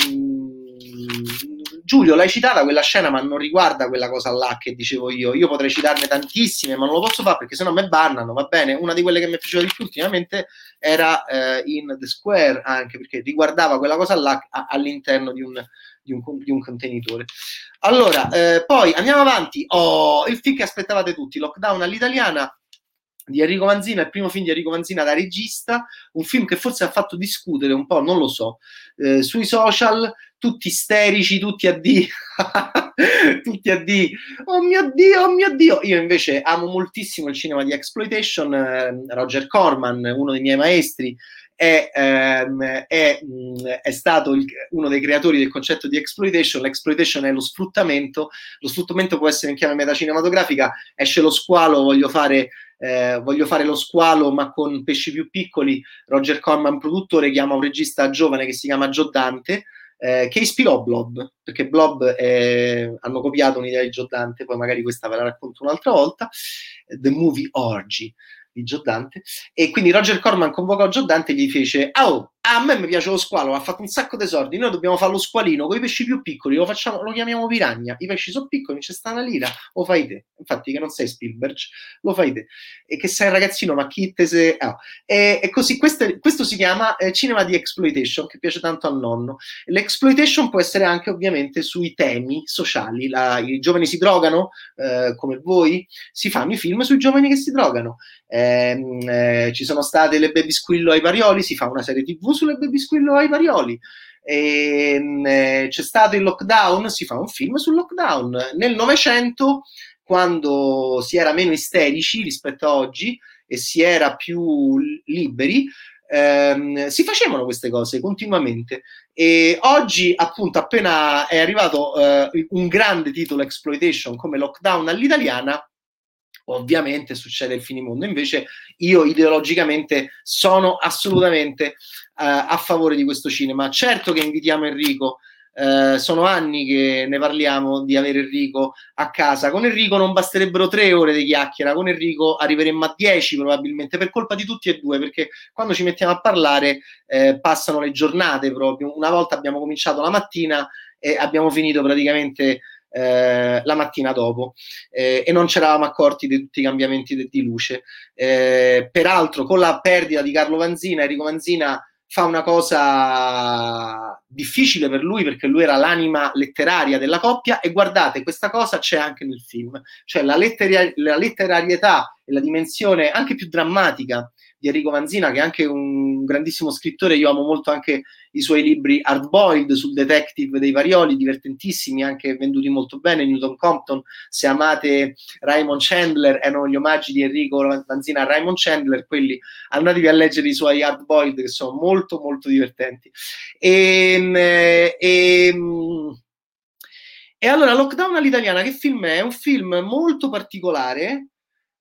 Giulio, l'hai citata quella scena, ma non riguarda quella cosa là che dicevo io. Io potrei citarne tantissime, ma non lo posso fare perché sennò mi bannano, va bene? Una di quelle che mi piaceva di più ultimamente era eh, in The Square, anche perché riguardava quella cosa là all'interno di un, di un, di un contenitore. Allora, eh, poi andiamo avanti. Oh, il film che aspettavate tutti, Lockdown all'italiana di Enrico Manzina, il primo film di Enrico Manzina da regista, un film che forse ha fatto discutere un po', non lo so, eh, sui social, tutti isterici, tutti a D, tutti a D, oh mio Dio, oh mdio Dio. Io invece amo moltissimo il cinema di exploitation, eh, Roger Corman, uno dei miei maestri, è, ehm, è, mh, è stato il, uno dei creatori del concetto di exploitation. L'exploitation è lo sfruttamento, lo sfruttamento può essere in chiave metacinematografica, esce lo squalo, voglio fare, eh, voglio fare lo squalo ma con pesci più piccoli. Roger Corman, produttore, chiama un regista giovane che si chiama Joe Dante. Eh, che ispirò Blob, perché Blob è, hanno copiato un'idea di Joe Dante, poi magari questa ve la racconto un'altra volta, The Movie Orgy di Giordante e quindi Roger Corman convocò Giordante e gli fece oh a me mi piace lo squalo, ha fatto un sacco di soldi, noi dobbiamo fare lo squalino con i pesci più piccoli, lo, facciamo, lo chiamiamo piragna, i pesci sono piccoli, c'è sta una lira, lo fai te, infatti che non sei Spielberg, lo fai te, e che sei ragazzino, ma chi te se... Oh. E, e, così, questo, questo si chiama eh, cinema di exploitation, che piace tanto al nonno. L'exploitation può essere anche ovviamente sui temi sociali, La, i giovani si drogano, eh, come voi, si fanno i film sui giovani che si drogano, eh, eh, ci sono state le baby squillo ai parioli, si fa una serie tv sulle baby squillo ai parioli. E, ehm, eh, c'è stato il lockdown, si fa un film sul lockdown. Nel Novecento, quando si era meno isterici rispetto a oggi e si era più liberi, ehm, si facevano queste cose continuamente. E oggi, appunto, appena è arrivato eh, un grande titolo exploitation come Lockdown all'italiana, ovviamente succede il finimondo. Invece io ideologicamente sono assolutamente eh, a favore di questo cinema. Certo che invitiamo Enrico. Eh, sono anni che ne parliamo di avere Enrico a casa. Con Enrico non basterebbero tre ore di chiacchiera, con Enrico arriveremmo a dieci probabilmente per colpa di tutti e due, perché quando ci mettiamo a parlare eh, passano le giornate proprio. Una volta abbiamo cominciato la mattina e abbiamo finito praticamente eh, la mattina dopo eh, e non ci eravamo accorti di tutti i cambiamenti de- di luce. Eh, peraltro, con la perdita di Carlo Vanzina, Enrico Vanzina fa una cosa difficile per lui perché lui era l'anima letteraria della coppia e guardate, questa cosa c'è anche nel film, cioè la, letteri- la letterarietà la dimensione anche più drammatica di Enrico Vanzina, che è anche un grandissimo scrittore, io amo molto anche i suoi libri Hard Boiled sul detective dei Varioli, divertentissimi, anche venduti molto bene, Newton Compton, se amate Raymond Chandler, erano gli omaggi di Enrico Vanzina a Raymond Chandler, quelli andatevi a leggere i suoi Hard Boiled che sono molto molto divertenti. E, ehm, e, ehm, e allora, Lockdown all'italiana, che film è? È un film molto particolare,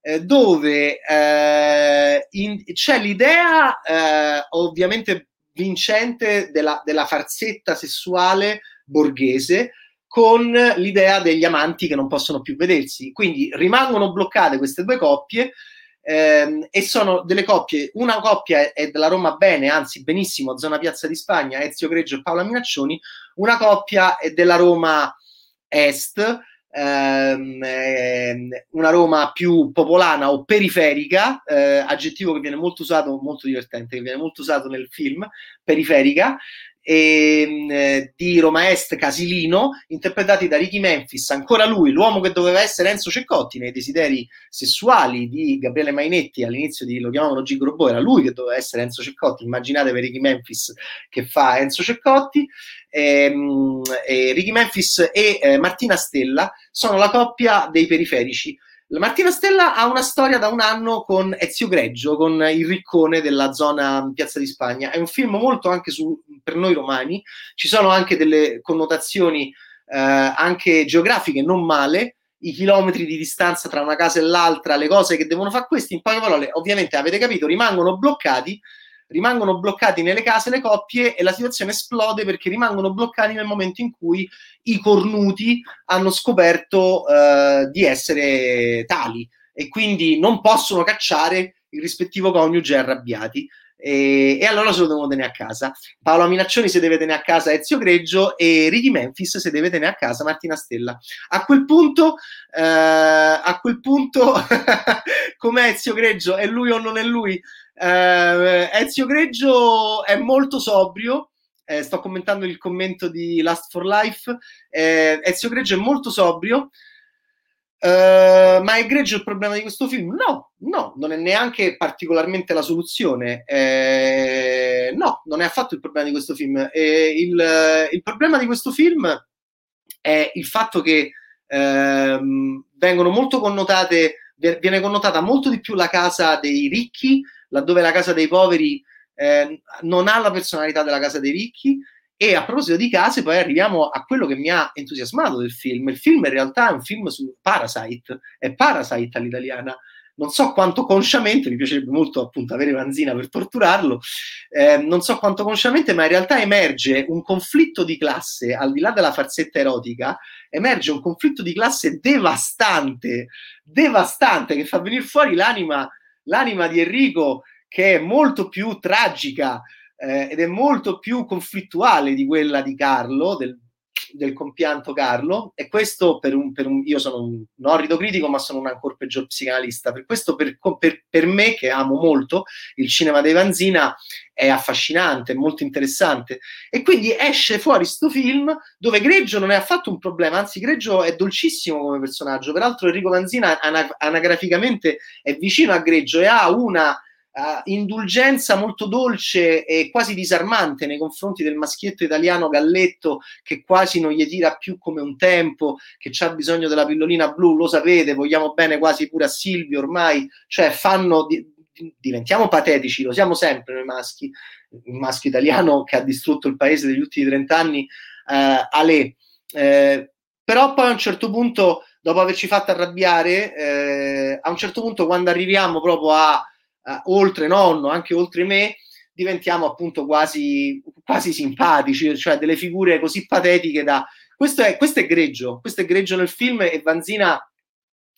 eh, dove eh, in, c'è l'idea eh, ovviamente vincente della, della farsetta sessuale borghese con l'idea degli amanti che non possono più vedersi. Quindi rimangono bloccate queste due coppie ehm, e sono delle coppie, una coppia è della Roma bene, anzi benissimo, zona Piazza di Spagna, Ezio Greggio e Paola Minaccioni, una coppia è della Roma est, ehm, ehm, una Roma più popolana o periferica, eh, aggettivo che viene molto usato, molto divertente, che viene molto usato nel film, periferica, e, ehm, eh, di Roma Est Casilino, interpretati da Ricky Memphis, ancora lui, l'uomo che doveva essere Enzo Ceccotti nei desideri sessuali di Gabriele Mainetti, all'inizio di, lo chiamavano Gigrobò, era lui che doveva essere Enzo Ceccotti, immaginate per Ricky Memphis che fa Enzo Ceccotti, e, ehm, e Ricky Memphis e eh, Martina Stella sono la coppia dei periferici Martina Stella ha una storia da un anno con Ezio Greggio, con il riccone della zona Piazza di Spagna. È un film molto anche su, per noi romani, ci sono anche delle connotazioni eh, anche geografiche non male, i chilometri di distanza tra una casa e l'altra, le cose che devono fare questi, in poche parole, ovviamente avete capito, rimangono bloccati rimangono bloccati nelle case le coppie e la situazione esplode perché rimangono bloccati nel momento in cui i cornuti hanno scoperto eh, di essere tali e quindi non possono cacciare il rispettivo coniuge arrabbiati. E, e, allora se lo devono tenere a casa. Paolo Minaccioni si deve tenere a casa Ezio Greggio e Ricky Memphis si deve tenere a casa Martina Stella. A quel punto, eh, a quel punto, come Ezio Greggio è lui o non è lui? Eh, Ezio Greggio è molto sobrio. Eh, sto commentando il commento di Last for Life. Eh, Ezio Greggio è molto sobrio. Uh, ma è greggio il problema di questo film? No, no, non è neanche particolarmente la soluzione. Eh, no, non è affatto il problema di questo film. Eh, il, il, problema di questo film è il fatto che ehm, vengono molto connotate, viene connotata molto di più la casa dei ricchi laddove la casa dei poveri eh, non ha la personalità della casa dei ricchi. E a proposito di case, poi arriviamo a quello che mi ha entusiasmato del film. Il film in realtà è un film su Parasite, è Parasite all'italiana. Non so quanto consciamente, mi piacerebbe molto appunto avere Vanzina per torturarlo, eh, non so quanto consciamente, ma in realtà emerge un conflitto di classe, al di là della farsetta erotica, emerge un conflitto di classe devastante, devastante, che fa venire fuori l'anima l'anima di Enrico che è molto più tragica eh, ed è molto più conflittuale di quella di Carlo, del, del compianto Carlo, e questo per un, per un io sono un, orrido critico, ma sono un ancora peggior psicanalista. Per questo, per, per, per, me, che amo molto il cinema dei Vanzina, è affascinante, è molto interessante. E quindi esce fuori questo film dove Greggio non è affatto un problema, anzi, Greggio è dolcissimo come personaggio. Peraltro, Enrico Vanzina anagraficamente è vicino a Greggio e ha una uh, indulgenza molto dolce e quasi disarmante nei confronti del maschietto italiano Galletto che quasi non gli tira più come un tempo, che ha bisogno della pillolina blu, lo sapete, vogliamo bene quasi pure a Silvio ormai, cioè fanno, di, diventiamo patetici, lo siamo sempre noi maschi, il maschio italiano che ha distrutto il paese negli ultimi 30 anni, eh, Ale. Eh, però poi a un certo punto, dopo averci fatto arrabbiare, eh, a un certo punto quando arriviamo proprio a eh, oltre nonno, anche oltre me, diventiamo appunto quasi, quasi simpatici, cioè delle figure così patetiche da... Questo è, questo è greggio, questo è greggio nel film e Vanzina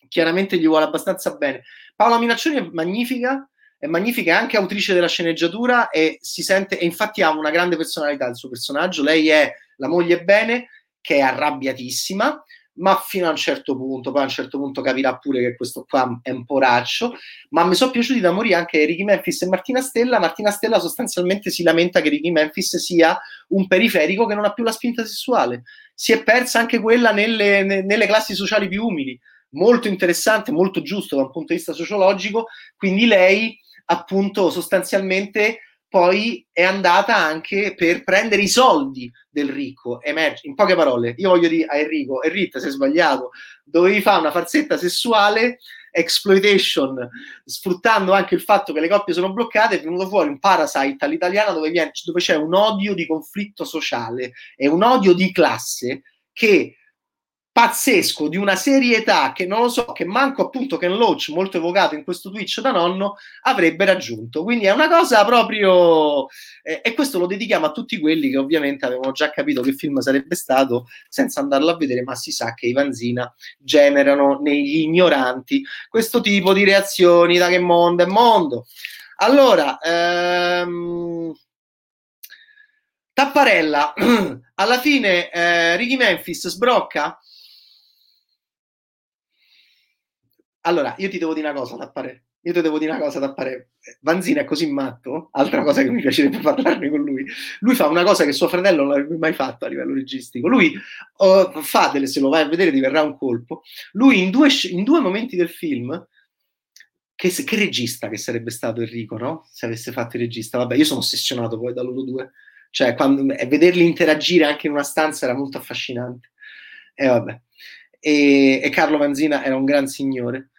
chiaramente gli vuole abbastanza bene. Paola Minaccioni è magnifica, è magnifica, è anche autrice della sceneggiatura e si sente, e infatti ha una grande personalità il suo personaggio. Lei è la moglie bene, che è arrabbiatissima, ma fino a un certo punto, poi a un certo punto capirà pure che questo qua è un poraccio, ma mi sono piaciuti da morire anche Ricky Memphis e Martina Stella. Martina Stella sostanzialmente si lamenta che Ricky Memphis sia un periferico che non ha più la spinta sessuale. Si è persa anche quella nelle, nelle classi sociali più umili. Molto interessante, molto giusto da un punto di vista sociologico. Quindi lei, appunto, sostanzialmente poi è andata anche per prendere i soldi del ricco. Emerge, in poche parole, io voglio dire a Enrico, Enrico, sei sbagliato, dovevi fare una farsetta sessuale, exploitation, sfruttando anche il fatto che le coppie sono bloccate, è venuto fuori un parasite all'italiana dove, viene, dove c'è un odio di conflitto sociale e un odio di classe che pazzesco di una serietà che non lo so, che manco appunto Ken Loach, molto evocato in questo Twitch da nonno, avrebbe raggiunto. Quindi è una cosa proprio. Eh, e questo lo dedichiamo a tutti quelli che ovviamente avevano già capito che film sarebbe stato senza andarlo a vedere, ma si sa che i Vanzina generano negli ignoranti questo tipo di reazioni. Da che mondo è mondo? Allora, ehm, Tapparella, alla fine eh, Ricky Memphis sbrocca allora, io ti devo dire una cosa da parere. Io ti devo dire una cosa da parere. Vanzina è così matto, altra cosa che mi piacerebbe parlarne con lui. Lui fa una cosa che suo fratello non avrebbe mai fatto a livello registico. Lui uh, fa delle, se lo vai a vedere, diverrà un colpo. Lui in due, in due momenti del film che, che, regista che sarebbe stato Enrico, no? Se avesse fatto il regista. Vabbè, io sono ossessionato poi da loro due. Cioè, quando, vederli interagire anche in una stanza era molto affascinante. E vabbè. E, e Carlo Vanzina era un gran signore.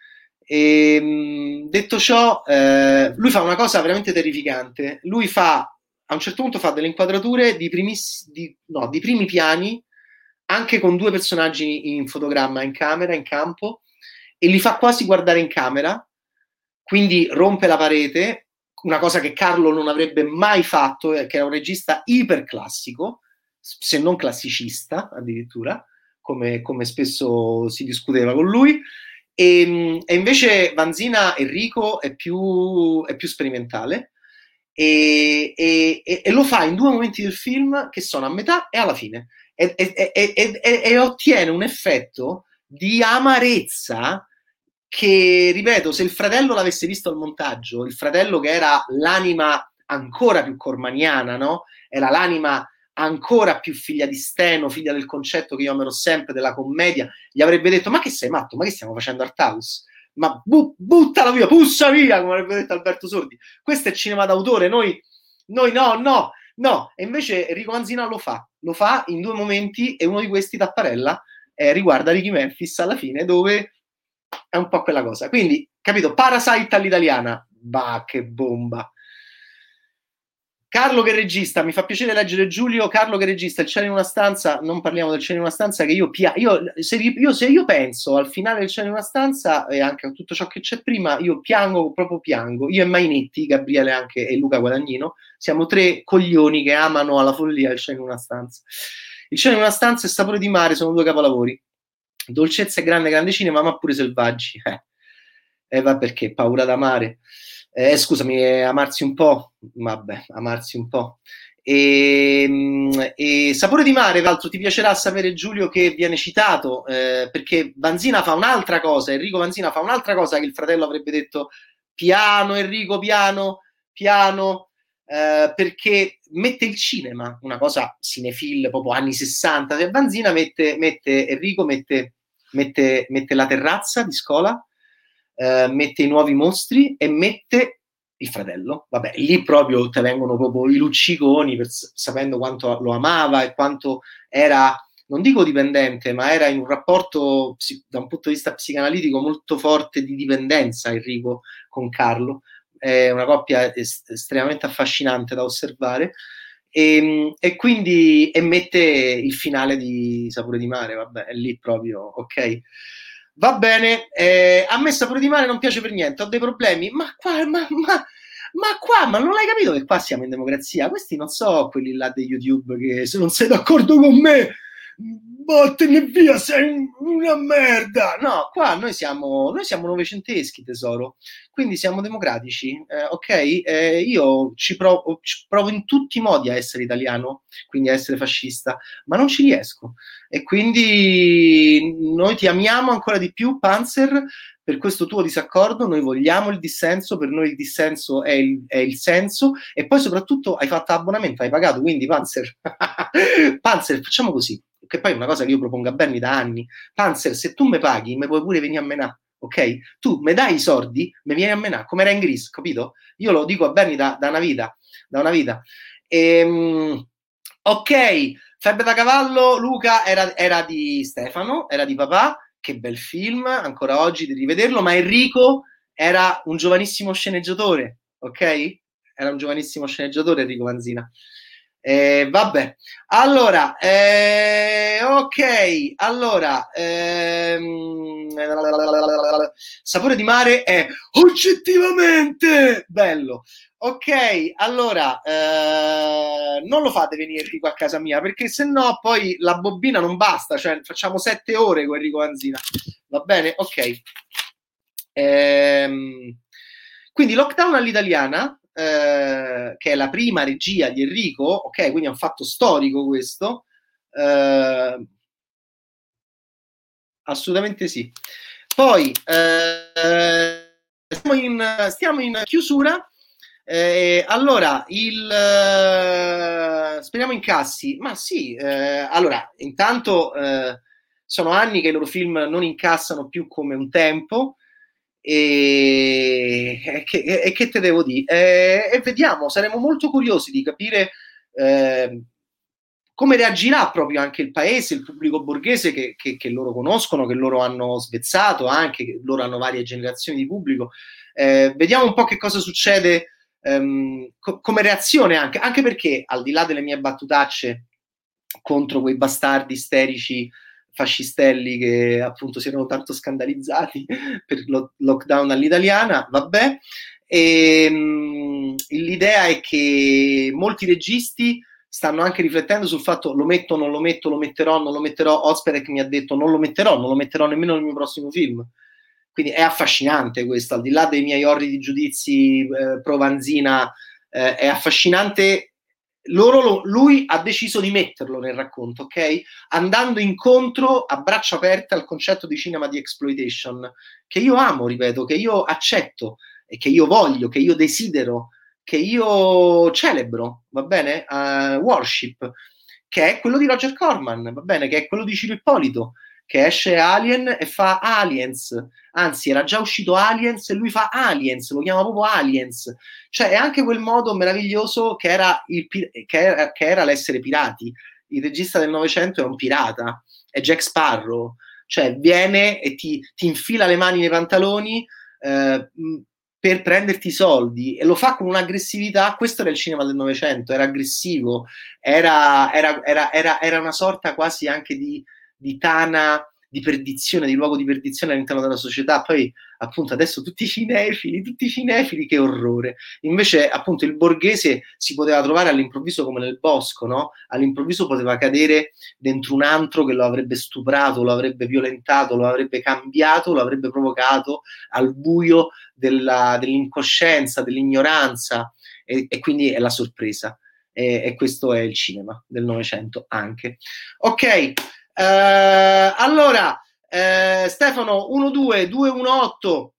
E, ehm, detto ciò, eh, lui fa una cosa veramente terrificante. Lui fa, a un certo punto, fa delle inquadrature di, primiss- di, no, di primi piani, anche con due personaggi in fotogramma, in camera, in campo, e li fa quasi guardare in camera quindi rompe la parete, una cosa che Carlo non avrebbe mai fatto, che era un regista iperclassico, se non classicista addirittura, come, come spesso si discuteva con lui. E, e, invece Vanzina Enrico è più, è più sperimentale e, e, e, lo fa in due momenti del film che sono a metà e alla fine e, ottiene un effetto di amarezza che, ripeto, se il fratello l'avesse visto al montaggio, il fratello che era l'anima ancora più cormaniana, no? Era l'anima ancora più figlia di Steno, figlia del concetto che io amerò sempre della commedia, gli avrebbe detto: Ma che sei matto? Ma che stiamo facendo Art House? Ma bu- buttala via, pussa via, come avrebbe detto Alberto Sordi. Questo è cinema d'autore, noi, noi no, no, no. E invece Enrico Manzina lo fa, lo fa in due momenti e uno di questi, Tapparella, eh, riguarda Ricky Memphis alla fine, dove è un po' quella cosa. Quindi, capito, Parasite all'italiana, bah, che bomba. Carlo che regista, mi fa piacere leggere Giulio, Carlo che regista, il cielo in una stanza, non parliamo del cielo in una stanza che io, pia- io, se, io, se io penso al finale del cielo in una stanza e anche a tutto ciò che c'è prima, io piango, proprio piango. Io e Mainetti, Gabriele anche e Luca Guadagnino, siamo tre coglioni che amano alla follia il cielo in una stanza. Il cielo in una stanza e Sapore di mare sono due capolavori. Dolcezza e grande, grande cinema, ma pure selvaggi. Eh, eh va perché? Paura d'amare. Eh, scusami, eh, amarsi un po'. Vabbè, amarsi un po'. E, ehm, e, Sapore di mare, l'altro, ti piacerà sapere Giulio che viene citato eh, perché Vanzina fa un'altra cosa. Enrico Vanzina fa un'altra cosa che il fratello avrebbe detto piano, Enrico, piano, piano. Eh, perché mette il cinema, una cosa cinefil proprio anni 60, e Vanzina mette, mette Enrico mette mette, mette la terrazza di scuola, eh, mette i nuovi mostri e mette il fratello. Vabbè, lì proprio te vengono proprio i lucciconi, per, sapendo quanto lo amava e quanto era, non dico dipendente, ma era in un rapporto da un punto di vista psicanalitico molto forte di dipendenza Enrico con Carlo. È una coppia est- estremamente affascinante da osservare. E, ehm, e, quindi e mette il finale di Sapore di Mare, vabbè, è lì proprio, ok. Va bene, eh, a me Sapore di Mare non piace per niente, ho dei problemi, ma qua, ma, ma, ma qua, ma non l'hai capito che qua siamo in democrazia? Questi non so quelli là di YouTube che se non sei d'accordo con me vattene via, sei una merda. No, qua noi siamo, noi siamo novecenteschi, tesoro, quindi siamo democratici, eh, ok? Eh, io ci provo, ci provo, in tutti i modi a essere italiano, quindi a essere fascista, ma non ci riesco. E quindi noi ti amiamo ancora di più, Panzer, per questo tuo disaccordo, noi vogliamo il dissenso, per noi il dissenso è il, è il senso, e poi soprattutto hai fatto abbonamento, hai pagato, quindi Panzer, Panzer, facciamo così che poi è una cosa che io propongo a Berni da anni. Panzer, se tu mi paghi, mi puoi pure venire a menà, ok? Tu mi dai i soldi, mi vieni a menà, come era in Gris, capito? Io lo dico a Berni da, da una vita, da una vita. Ehm, ok, Febbre da cavallo, Luca era, era di Stefano, era di papà, che bel film, ancora oggi di rivederlo, ma Enrico era un giovanissimo sceneggiatore, ok? Era un giovanissimo sceneggiatore Enrico Manzina. Eh, vabbè, allora, eh, ok, allora, ehm, sapore di mare è oggettivamente bello. Ok, allora, eh, non lo fate venire Enrico a casa mia perché se no poi la bobina non basta, cioè facciamo sette ore con Enrico Anzina. Va bene? Ok. Ehm, quindi lockdown all'italiana, eh, che è la prima regia di Enrico, ok, quindi è un fatto storico questo. Eh, assolutamente sì. Poi eh, stiamo, in, stiamo, in, chiusura. Eh, allora, il, eh, speriamo incassi. Ma sì, allora, intanto sono anni che i loro film non incassano più come un tempo. E, che, e che, te devo dire? E, e, vediamo, saremo molto curiosi di capire eh, come reagirà proprio anche il paese, il pubblico borghese che, che, che, loro conoscono, che loro hanno svezzato anche, che loro hanno varie generazioni di pubblico. Eh, vediamo un po' che cosa succede ehm, co- come reazione anche, anche perché al di là delle mie battutacce contro quei bastardi isterici fascistelli che appunto si erano tanto scandalizzati per lo lockdown all'italiana, vabbè. E, ehm, mh, l'idea è che molti registi stanno anche riflettendo sul fatto lo metto, non lo metto, lo metterò, non lo metterò. Osperek mi ha detto non lo metterò, non lo metterò nemmeno nel mio prossimo film. Quindi è affascinante questo, al di là dei miei orridi giudizi eh, pro Vanzina, eh, è affascinante loro, lui ha deciso di metterlo nel racconto, ok? Andando incontro a braccia aperte al concetto di cinema di exploitation, che io amo, ripeto, che io accetto e che io voglio, che io desidero, che io celebro, va bene? Uh, worship, che è quello di Roger Corman, va bene? Che è quello di Ciro Ippolito, che esce Alien e fa Aliens, anzi era già uscito Aliens e lui fa Aliens, lo chiama proprio Aliens, cioè è anche quel modo meraviglioso che era, il, che era, che era l'essere pirati, il regista del Novecento è un pirata, è Jack Sparrow, cioè viene e ti, ti infila le mani nei pantaloni eh, per prenderti i soldi e lo fa con un'aggressività, questo era il cinema del Novecento, era aggressivo, era, era, una sorta quasi anche di di tana di perdizione, di luogo di perdizione all'interno della società. Poi, appunto, adesso tutti i cinefili, tutti i cinefili, che orrore. Invece, appunto, il borghese si poteva trovare all'improvviso come nel bosco, no? All'improvviso poteva cadere dentro un antro che lo avrebbe stuprato, lo avrebbe violentato, lo avrebbe cambiato, lo avrebbe provocato al buio della, dell'incoscienza, dell'ignoranza. E, e quindi è la sorpresa. E, e questo è il cinema del Novecento anche. Ok. Eh, allora, eh, Stefano 12218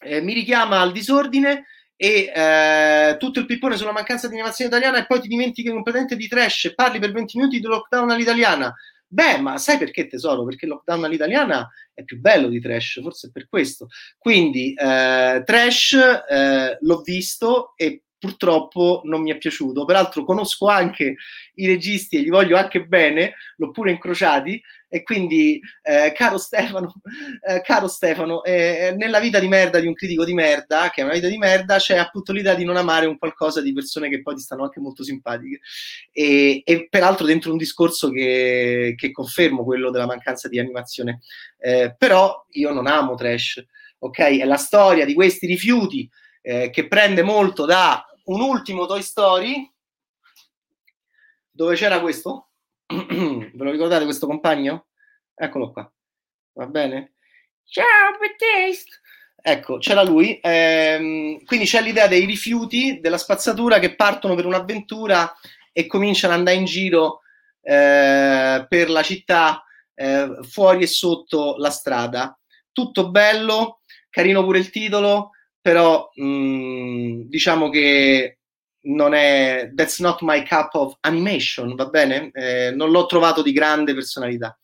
eh, mi richiama al disordine e eh, tutto il pippone sulla mancanza di animazione italiana e poi ti dimentichi completamente di trash e parli per 20 minuti di lockdown all'italiana. Beh, ma sai perché tesoro? Perché lockdown all'italiana è più bello di trash, forse è per questo. Quindi eh, trash eh, l'ho visto e purtroppo non mi è piaciuto. Peraltro conosco anche i registi e li voglio anche bene, l'ho pure incrociati e quindi eh, caro Stefano, eh, caro Stefano eh, nella vita di merda di un critico di merda, che è una vita di merda, c'è appunto l'idea di non amare un qualcosa di persone che poi ti stanno anche molto simpatiche. E, e peraltro dentro un discorso che, che, confermo, quello della mancanza di animazione. Eh, però io non amo trash, ok? È la storia di questi rifiuti eh, che prende molto da un ultimo Toy Story dove c'era questo. Ve lo ricordate questo compagno? Eccolo qua. Va bene? Ciao, Taste! Ecco, c'era lui. Ehm, quindi c'è l'idea dei rifiuti della spazzatura che partono per un'avventura e cominciano ad andare in giro eh, per la città, eh, fuori e sotto la strada. Tutto bello, carino pure il titolo, però mh, mm, diciamo che non è that's not my cup of animation, va bene? Eh, non l'ho trovato di grande personalità.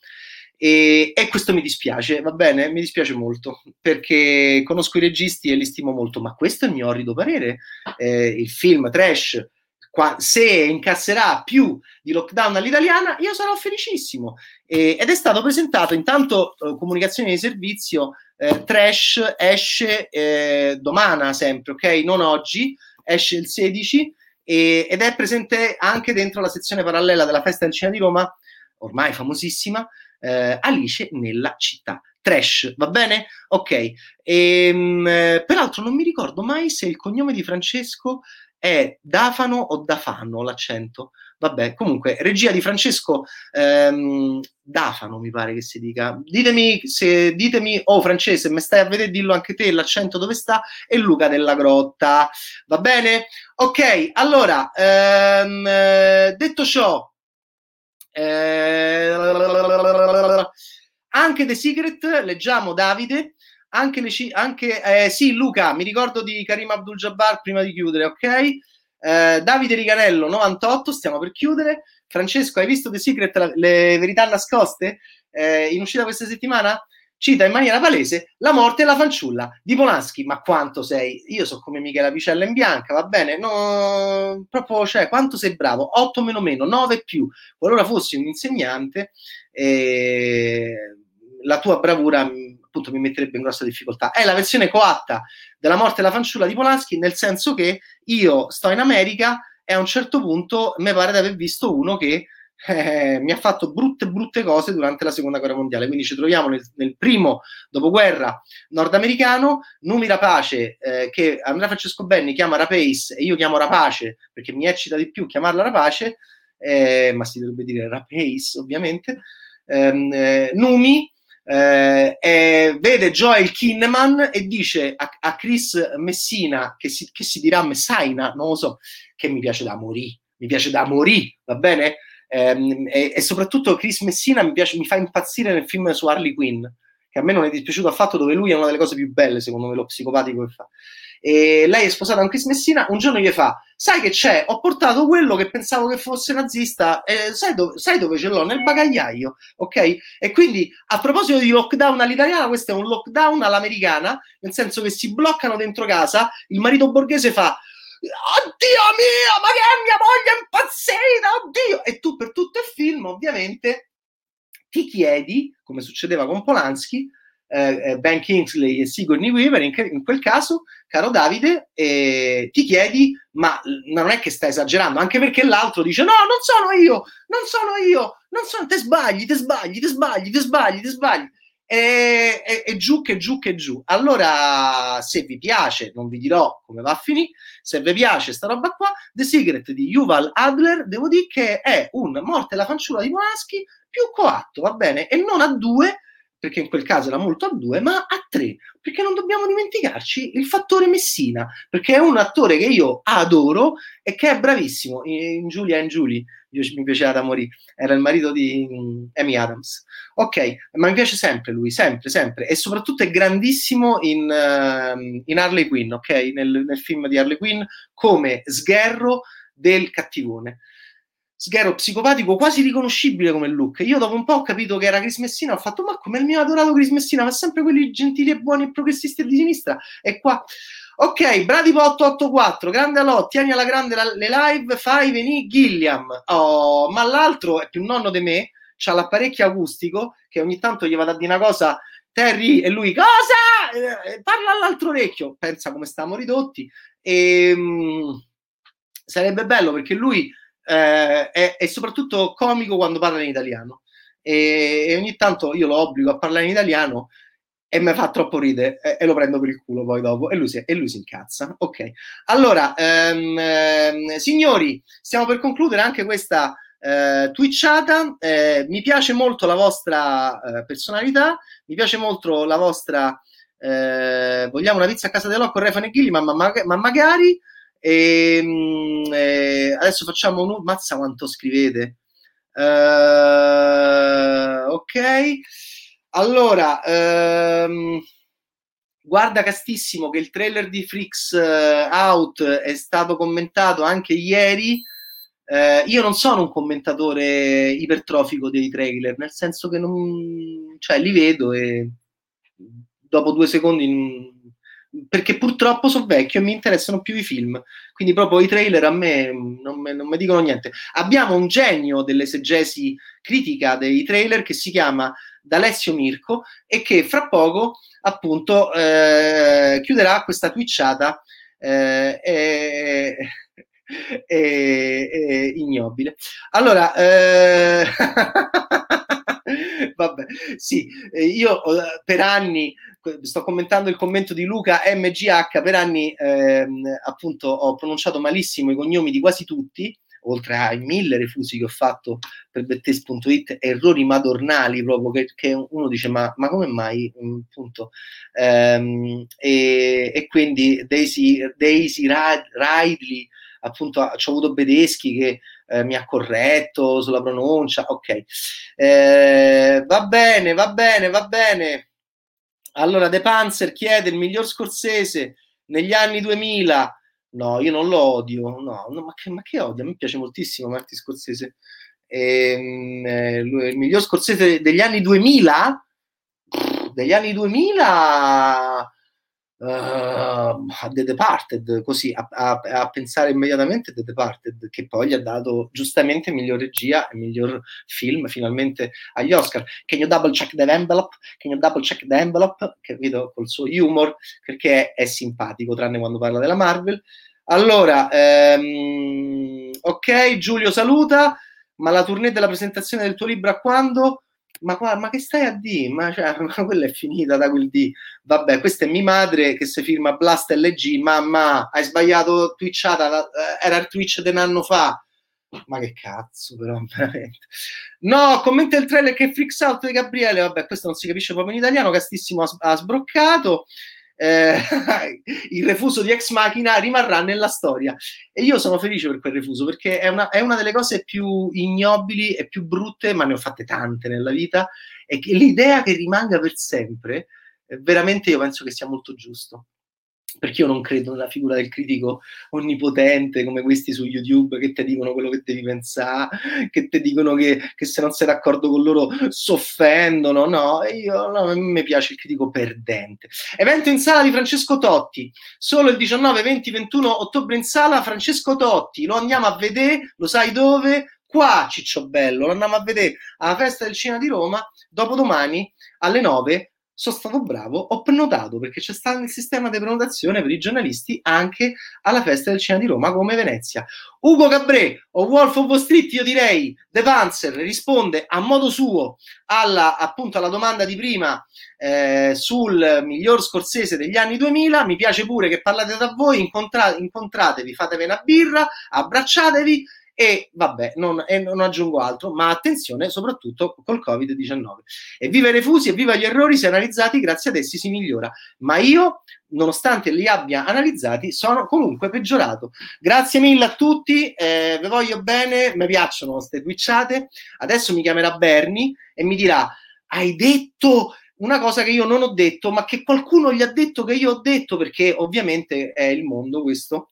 E, e, questo mi dispiace, va bene? Mi dispiace molto perché conosco i registi e li stimo molto, ma questo è il mio orrido parere. Eh, il film trash, qua, se incasserà più di lockdown all'italiana, io sarò felicissimo. E, ed è stato presentato intanto eh, comunicazione di servizio eh, Trash esce eh, domani sempre, ok? Non oggi, esce il 16 e, ed è presente anche dentro la sezione parallela della Festa del Cinema di Roma, ormai famosissima, eh, Alice nella città. Trash, va bene? Ok. Ehm, mh, peraltro non mi ricordo mai se il cognome di Francesco è Dafano o Dafano l'accento. Vabbè, comunque, regia di Francesco ehm, Dafano, mi pare che si dica. Ditemi, se, ditemi, oh francese, mi stai a vedere, dillo anche te, l'accento dove sta, e Luca della Grotta. Va bene? Ok, allora, ehm, detto ciò, eh, anche The Secret, leggiamo Davide, anche, le, anche eh, sì, Luca, mi ricordo di Karim Abdul Jabbar prima di chiudere, ok? Eh, Davide Riganello 98, stiamo per chiudere. Francesco, hai visto The Secret, le verità nascoste eh, in uscita questa settimana? Cita in maniera palese la morte e la fanciulla di Polanski. Ma quanto sei? Io so come Michela Picella in bianca, va bene? No, proprio, cioè, quanto sei bravo? 8 meno meno, 9 più. Qualora fossi un insegnante, eh, la tua bravura appunto mi metterebbe in grossa difficoltà. È la versione coatta della morte della fanciulla di Polanski, nel senso che io sto in America e a un certo punto mi pare di aver visto uno che eh, mi ha fatto brutte, brutte cose durante la seconda guerra mondiale. Quindi ci troviamo nel, nel primo dopoguerra nordamericano, Numi Rapace, eh, che Andrea Francesco Benni chiama Rapace e io chiamo Rapace perché mi eccita di più chiamarla Rapace, eh, ma si dovrebbe dire Rapace ovviamente. Ehm, eh, Numi eh, eh, vede Joel Kinneman e dice a, a Chris Messina, che si, che si, dirà Messaina, non lo so, che mi piace da morì, mi piace da morì, va bene? Eh, e, e, soprattutto Chris Messina mi, piace, mi fa impazzire nel film su Harley Quinn, che a me non è dispiaciuto affatto, dove lui è una delle cose più belle, secondo me, lo psicopatico che fa e lei è sposata con Chris Messina, un giorno gli fa, sai che c'è, ho portato quello che pensavo che fosse nazista, eh, sai, dove, sai, dove, ce l'ho? Nel bagagliaio, ok? E quindi a proposito di lockdown all'italiana, questo è un lockdown all'americana, nel senso che si bloccano dentro casa, il marito borghese fa... Oddio mio, ma che è mia moglie impazzita, oddio! E tu per tutto il film, ovviamente, ti chiedi, come succedeva con Polanski, eh, eh, Ben Kingsley e Sigourney Weaver, in, in quel caso, caro Davide, eh, ti chiedi, ma non è che stai esagerando, anche perché l'altro dice no, non sono io, non sono io, non sono, te sbagli, te sbagli, te sbagli, te sbagli, te sbagli. E, e, e, giù che giù che giù. Allora, se vi piace, non vi dirò come va a finire, se vi piace sta roba qua, The Secret di Yuval Adler, devo dire che è un morte la fanciulla di Polanski più coatto, va bene? E non a due, perché in quel caso era molto a due, ma a tre, perché non dobbiamo dimenticarci il fattore Messina, perché è un attore che io adoro e che è bravissimo. In Giulia and Julie mi piaceva da morire, era il marito di mm, Amy Adams. Ok, ma mi piace sempre lui, sempre, sempre, e soprattutto è grandissimo in, uh, in Harley Quinn, ok? Nel, nel film di Harley Quinn come sgherro del cattivone sgherro psicopatico quasi riconoscibile come look. Io dopo un po' ho capito che era Chris Messina, ho fatto ma come il mio adorato Chris Messina, ma sempre quelli gentili e buoni e progressisti di sinistra. E qua Ok, Bradipo 884, grande Alò, tieni alla grande la, le live, fai venire Gilliam. Oh, ma l'altro è più nonno di me, c'ha l'apparecchio acustico che ogni tanto gli vado a dire una cosa Terry e lui cosa? Eh, parla all'altro orecchio, pensa come stiamo ridotti e ehm, mh, sarebbe bello perché lui eh, è, è, soprattutto comico quando parla in italiano e, e, ogni tanto io lo obbligo a parlare in italiano e mi fa troppo ridere e, e, lo prendo per il culo poi dopo e lui si, e lui si incazza. Ok, allora ehm, ehm, signori, stiamo per concludere anche questa eh, twitchata. Eh, mi piace molto la vostra eh, personalità, mi piace molto la vostra. Eh, vogliamo una pizza a casa dell'Occo, Refane e Ghilli, ma, ma, ma magari e, ehm, eh, adesso facciamo un... Mazza quanto scrivete. Uh, ok. Allora, um, guarda castissimo che il trailer di Freaks uh, Out è stato commentato anche ieri. Uh, io non sono un commentatore ipertrofico dei trailer, nel senso che non, cioè, li vedo e dopo due secondi perché purtroppo sono vecchio e mi interessano più i film, quindi proprio i trailer a me non, non mi dicono niente. Abbiamo un genio dell'esegesi critica dei trailer che si chiama D'Alessio Mirko e che fra poco appunto eh, chiuderà questa twitchata eh, e, e, e, ignobile. Allora, eh... vabbè, sì, io eh, per anni sto commentando il commento di Luca MGH, per anni ehm, appunto ho pronunciato malissimo i cognomi di quasi tutti, oltre ai mille refusi che ho fatto per bettes.it, errori madornali proprio che, che uno dice ma, ma come mai? Appunto. Ehm, e, e, quindi Daisy, Daisy Ridley, appunto ci ho avuto Bedeschi che eh, mi ha corretto sulla pronuncia, ok. Eh, va bene, va bene, va bene. Allora, De Panzer chiede il miglior scorsese negli anni 2000. No, io non lo odio, no, no ma, che, ma, che, odio? A me piace moltissimo Marti Scorsese. Ehm, eh, il miglior scorsese degli anni 2000? Degli anni 2000 uh, The Departed, così a, a, a, pensare immediatamente The Departed, che poi gli ha dato giustamente miglior regia e miglior film finalmente agli Oscar. Can you double check the envelope? Can you double check the envelope? Capito? Col suo humor, perché è, è simpatico, tranne quando parla della Marvel. Allora, ehm, ok, Giulio saluta, ma la tournée della presentazione del tuo libro a quando? Ma, ma che stai a dire? Ma, cioè, ma quella è finita da quel D. Vabbè, questa è mia madre che si firma Blast LG. Mamma, hai sbagliato twitchata, eh, era il Twitch di un anno fa. Ma che cazzo, però, veramente. No, commenta il trailer che freaks out di Gabriele. Vabbè, questo non si capisce proprio in italiano. Castissimo ha, ha sbroccato eh, il refuso di Ex Machina rimarrà nella storia. E io sono felice per quel refuso perché è una, è una delle cose più ignobili e più brutte, ma ne ho fatte tante nella vita. E che l'idea che rimanga per sempre, veramente io penso che sia molto giusto perché io non credo nella figura del critico onnipotente come questi su YouTube che ti dicono quello che devi pensare, che ti dicono che, che, se non sei d'accordo con loro soffendono. No, io, no, a me piace il critico perdente. Evento in sala di Francesco Totti, solo il 19, 20, 21 ottobre in sala. Francesco Totti, lo andiamo a vedere, lo sai dove? Qua, Ciccio Bello, lo andiamo a vedere alla festa del cinema di Roma, dopodomani alle 9 sono stato bravo, ho prenotato perché c'è stato il sistema di prenotazione per i giornalisti anche alla festa del cinema di Roma come Venezia. Ugo Cabré o Wolf of Wall Street, io direi The Panzer risponde a modo suo alla, appunto, alla domanda di prima eh, sul miglior scorsese degli anni 2000. Mi piace pure che parlate tra voi, incontra- incontratevi, fatevi una birra, abbracciatevi e vabbè, non, e non, aggiungo altro, ma attenzione soprattutto col Covid-19. Evviva i refusi, evviva gli errori, se analizzati, grazie ad essi si migliora. Ma io, nonostante li abbia analizzati, sono comunque peggiorato. Grazie mille a tutti, eh, vi voglio bene, mi piacciono queste twitchate. Adesso mi chiamerà Bernie e mi dirà, hai detto una cosa che io non ho detto, ma che qualcuno gli ha detto che io ho detto, perché ovviamente è il mondo questo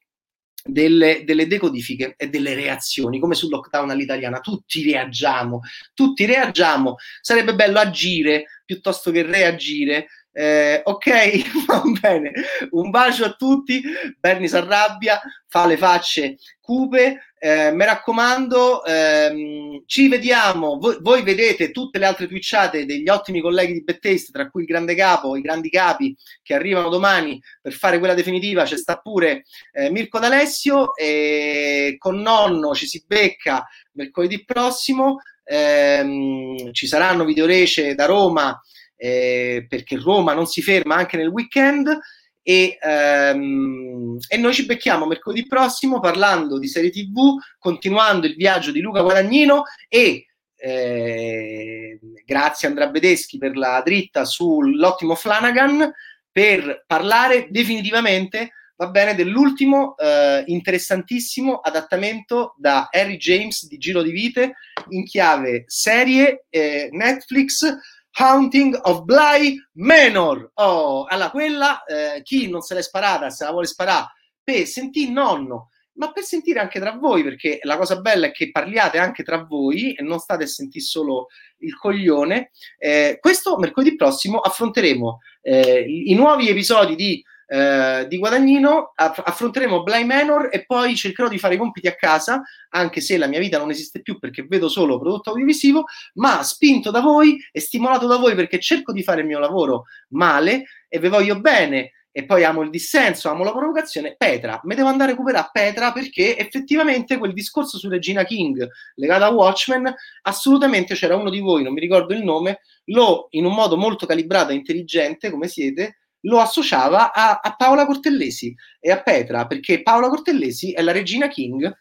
delle, delle, decodifiche e delle reazioni, come sul lockdown all'italiana, tutti reagiamo, tutti reagiamo, sarebbe bello agire piuttosto che reagire. Eh, ok, va bene, un bacio a tutti, Berni si arrabbia, fa le facce cupe, eh, mi raccomando, ehm, ci vediamo. Voi, voi, vedete tutte le altre twitchate degli ottimi colleghi di Bettaste, tra cui il grande capo, i grandi capi che arrivano domani per fare quella definitiva. C'è sta pure eh, Mirko D'Alessio e con nonno ci si becca mercoledì prossimo. Ehm, ci saranno videorece da Roma eh, perché Roma non si ferma anche nel weekend. E, um, e, noi ci becchiamo mercoledì prossimo parlando di serie TV, continuando il viaggio di Luca Guadagnino e eh, grazie Andrea Bedeschi per la dritta sull'ottimo Flanagan per parlare definitivamente va bene dell'ultimo eh, interessantissimo adattamento da Harry James di Giro di Vite in chiave serie eh, Netflix Haunting of Bly Manor. Oh, allora quella, eh, chi non se l'è sparata, se la vuole sparare, per sentire nonno, ma per sentire anche tra voi, perché la cosa bella è che parliate anche tra voi e non state a sentire solo il coglione. Eh, questo mercoledì prossimo affronteremo eh, i nuovi episodi di eh, di Guadagnino, aff- affronteremo Bly Manor e poi cercherò di fare i compiti a casa, anche se la mia vita non esiste più perché vedo solo prodotto audiovisivo, ma spinto da voi e stimolato da voi perché cerco di fare il mio lavoro male e vi voglio bene. E poi amo il dissenso, amo la provocazione, Petra, me devo andare a recuperare Petra perché effettivamente quel discorso su Regina King legato a Watchmen, assolutamente c'era uno di voi, non mi ricordo il nome, lo in un modo molto calibrato e intelligente, come siete, lo associava a, a Paola Cortellesi e a Petra, perché Paola Cortellesi è la regina King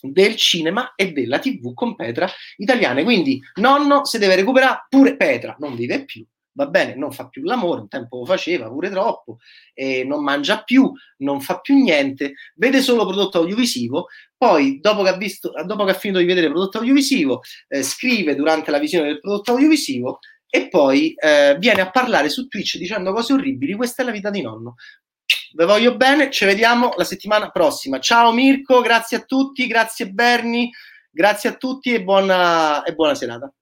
del cinema e della tv con Petra italiane. Quindi nonno se deve recuperare pure Petra, non vive più, va bene, non fa più l'amore, un tempo lo faceva pure troppo, e non mangia più, non fa più niente, vede solo prodotto audiovisivo, poi dopo che ha, visto, dopo che ha finito di vedere prodotto audiovisivo, eh, scrive durante la visione del prodotto audiovisivo e poi eh, viene a parlare su Twitch dicendo cose orribili. Questa è la vita di nonno. Vi voglio bene, ci vediamo la settimana prossima. Ciao Mirko, grazie a tutti, grazie Berni, grazie a tutti e buona, e buona serata.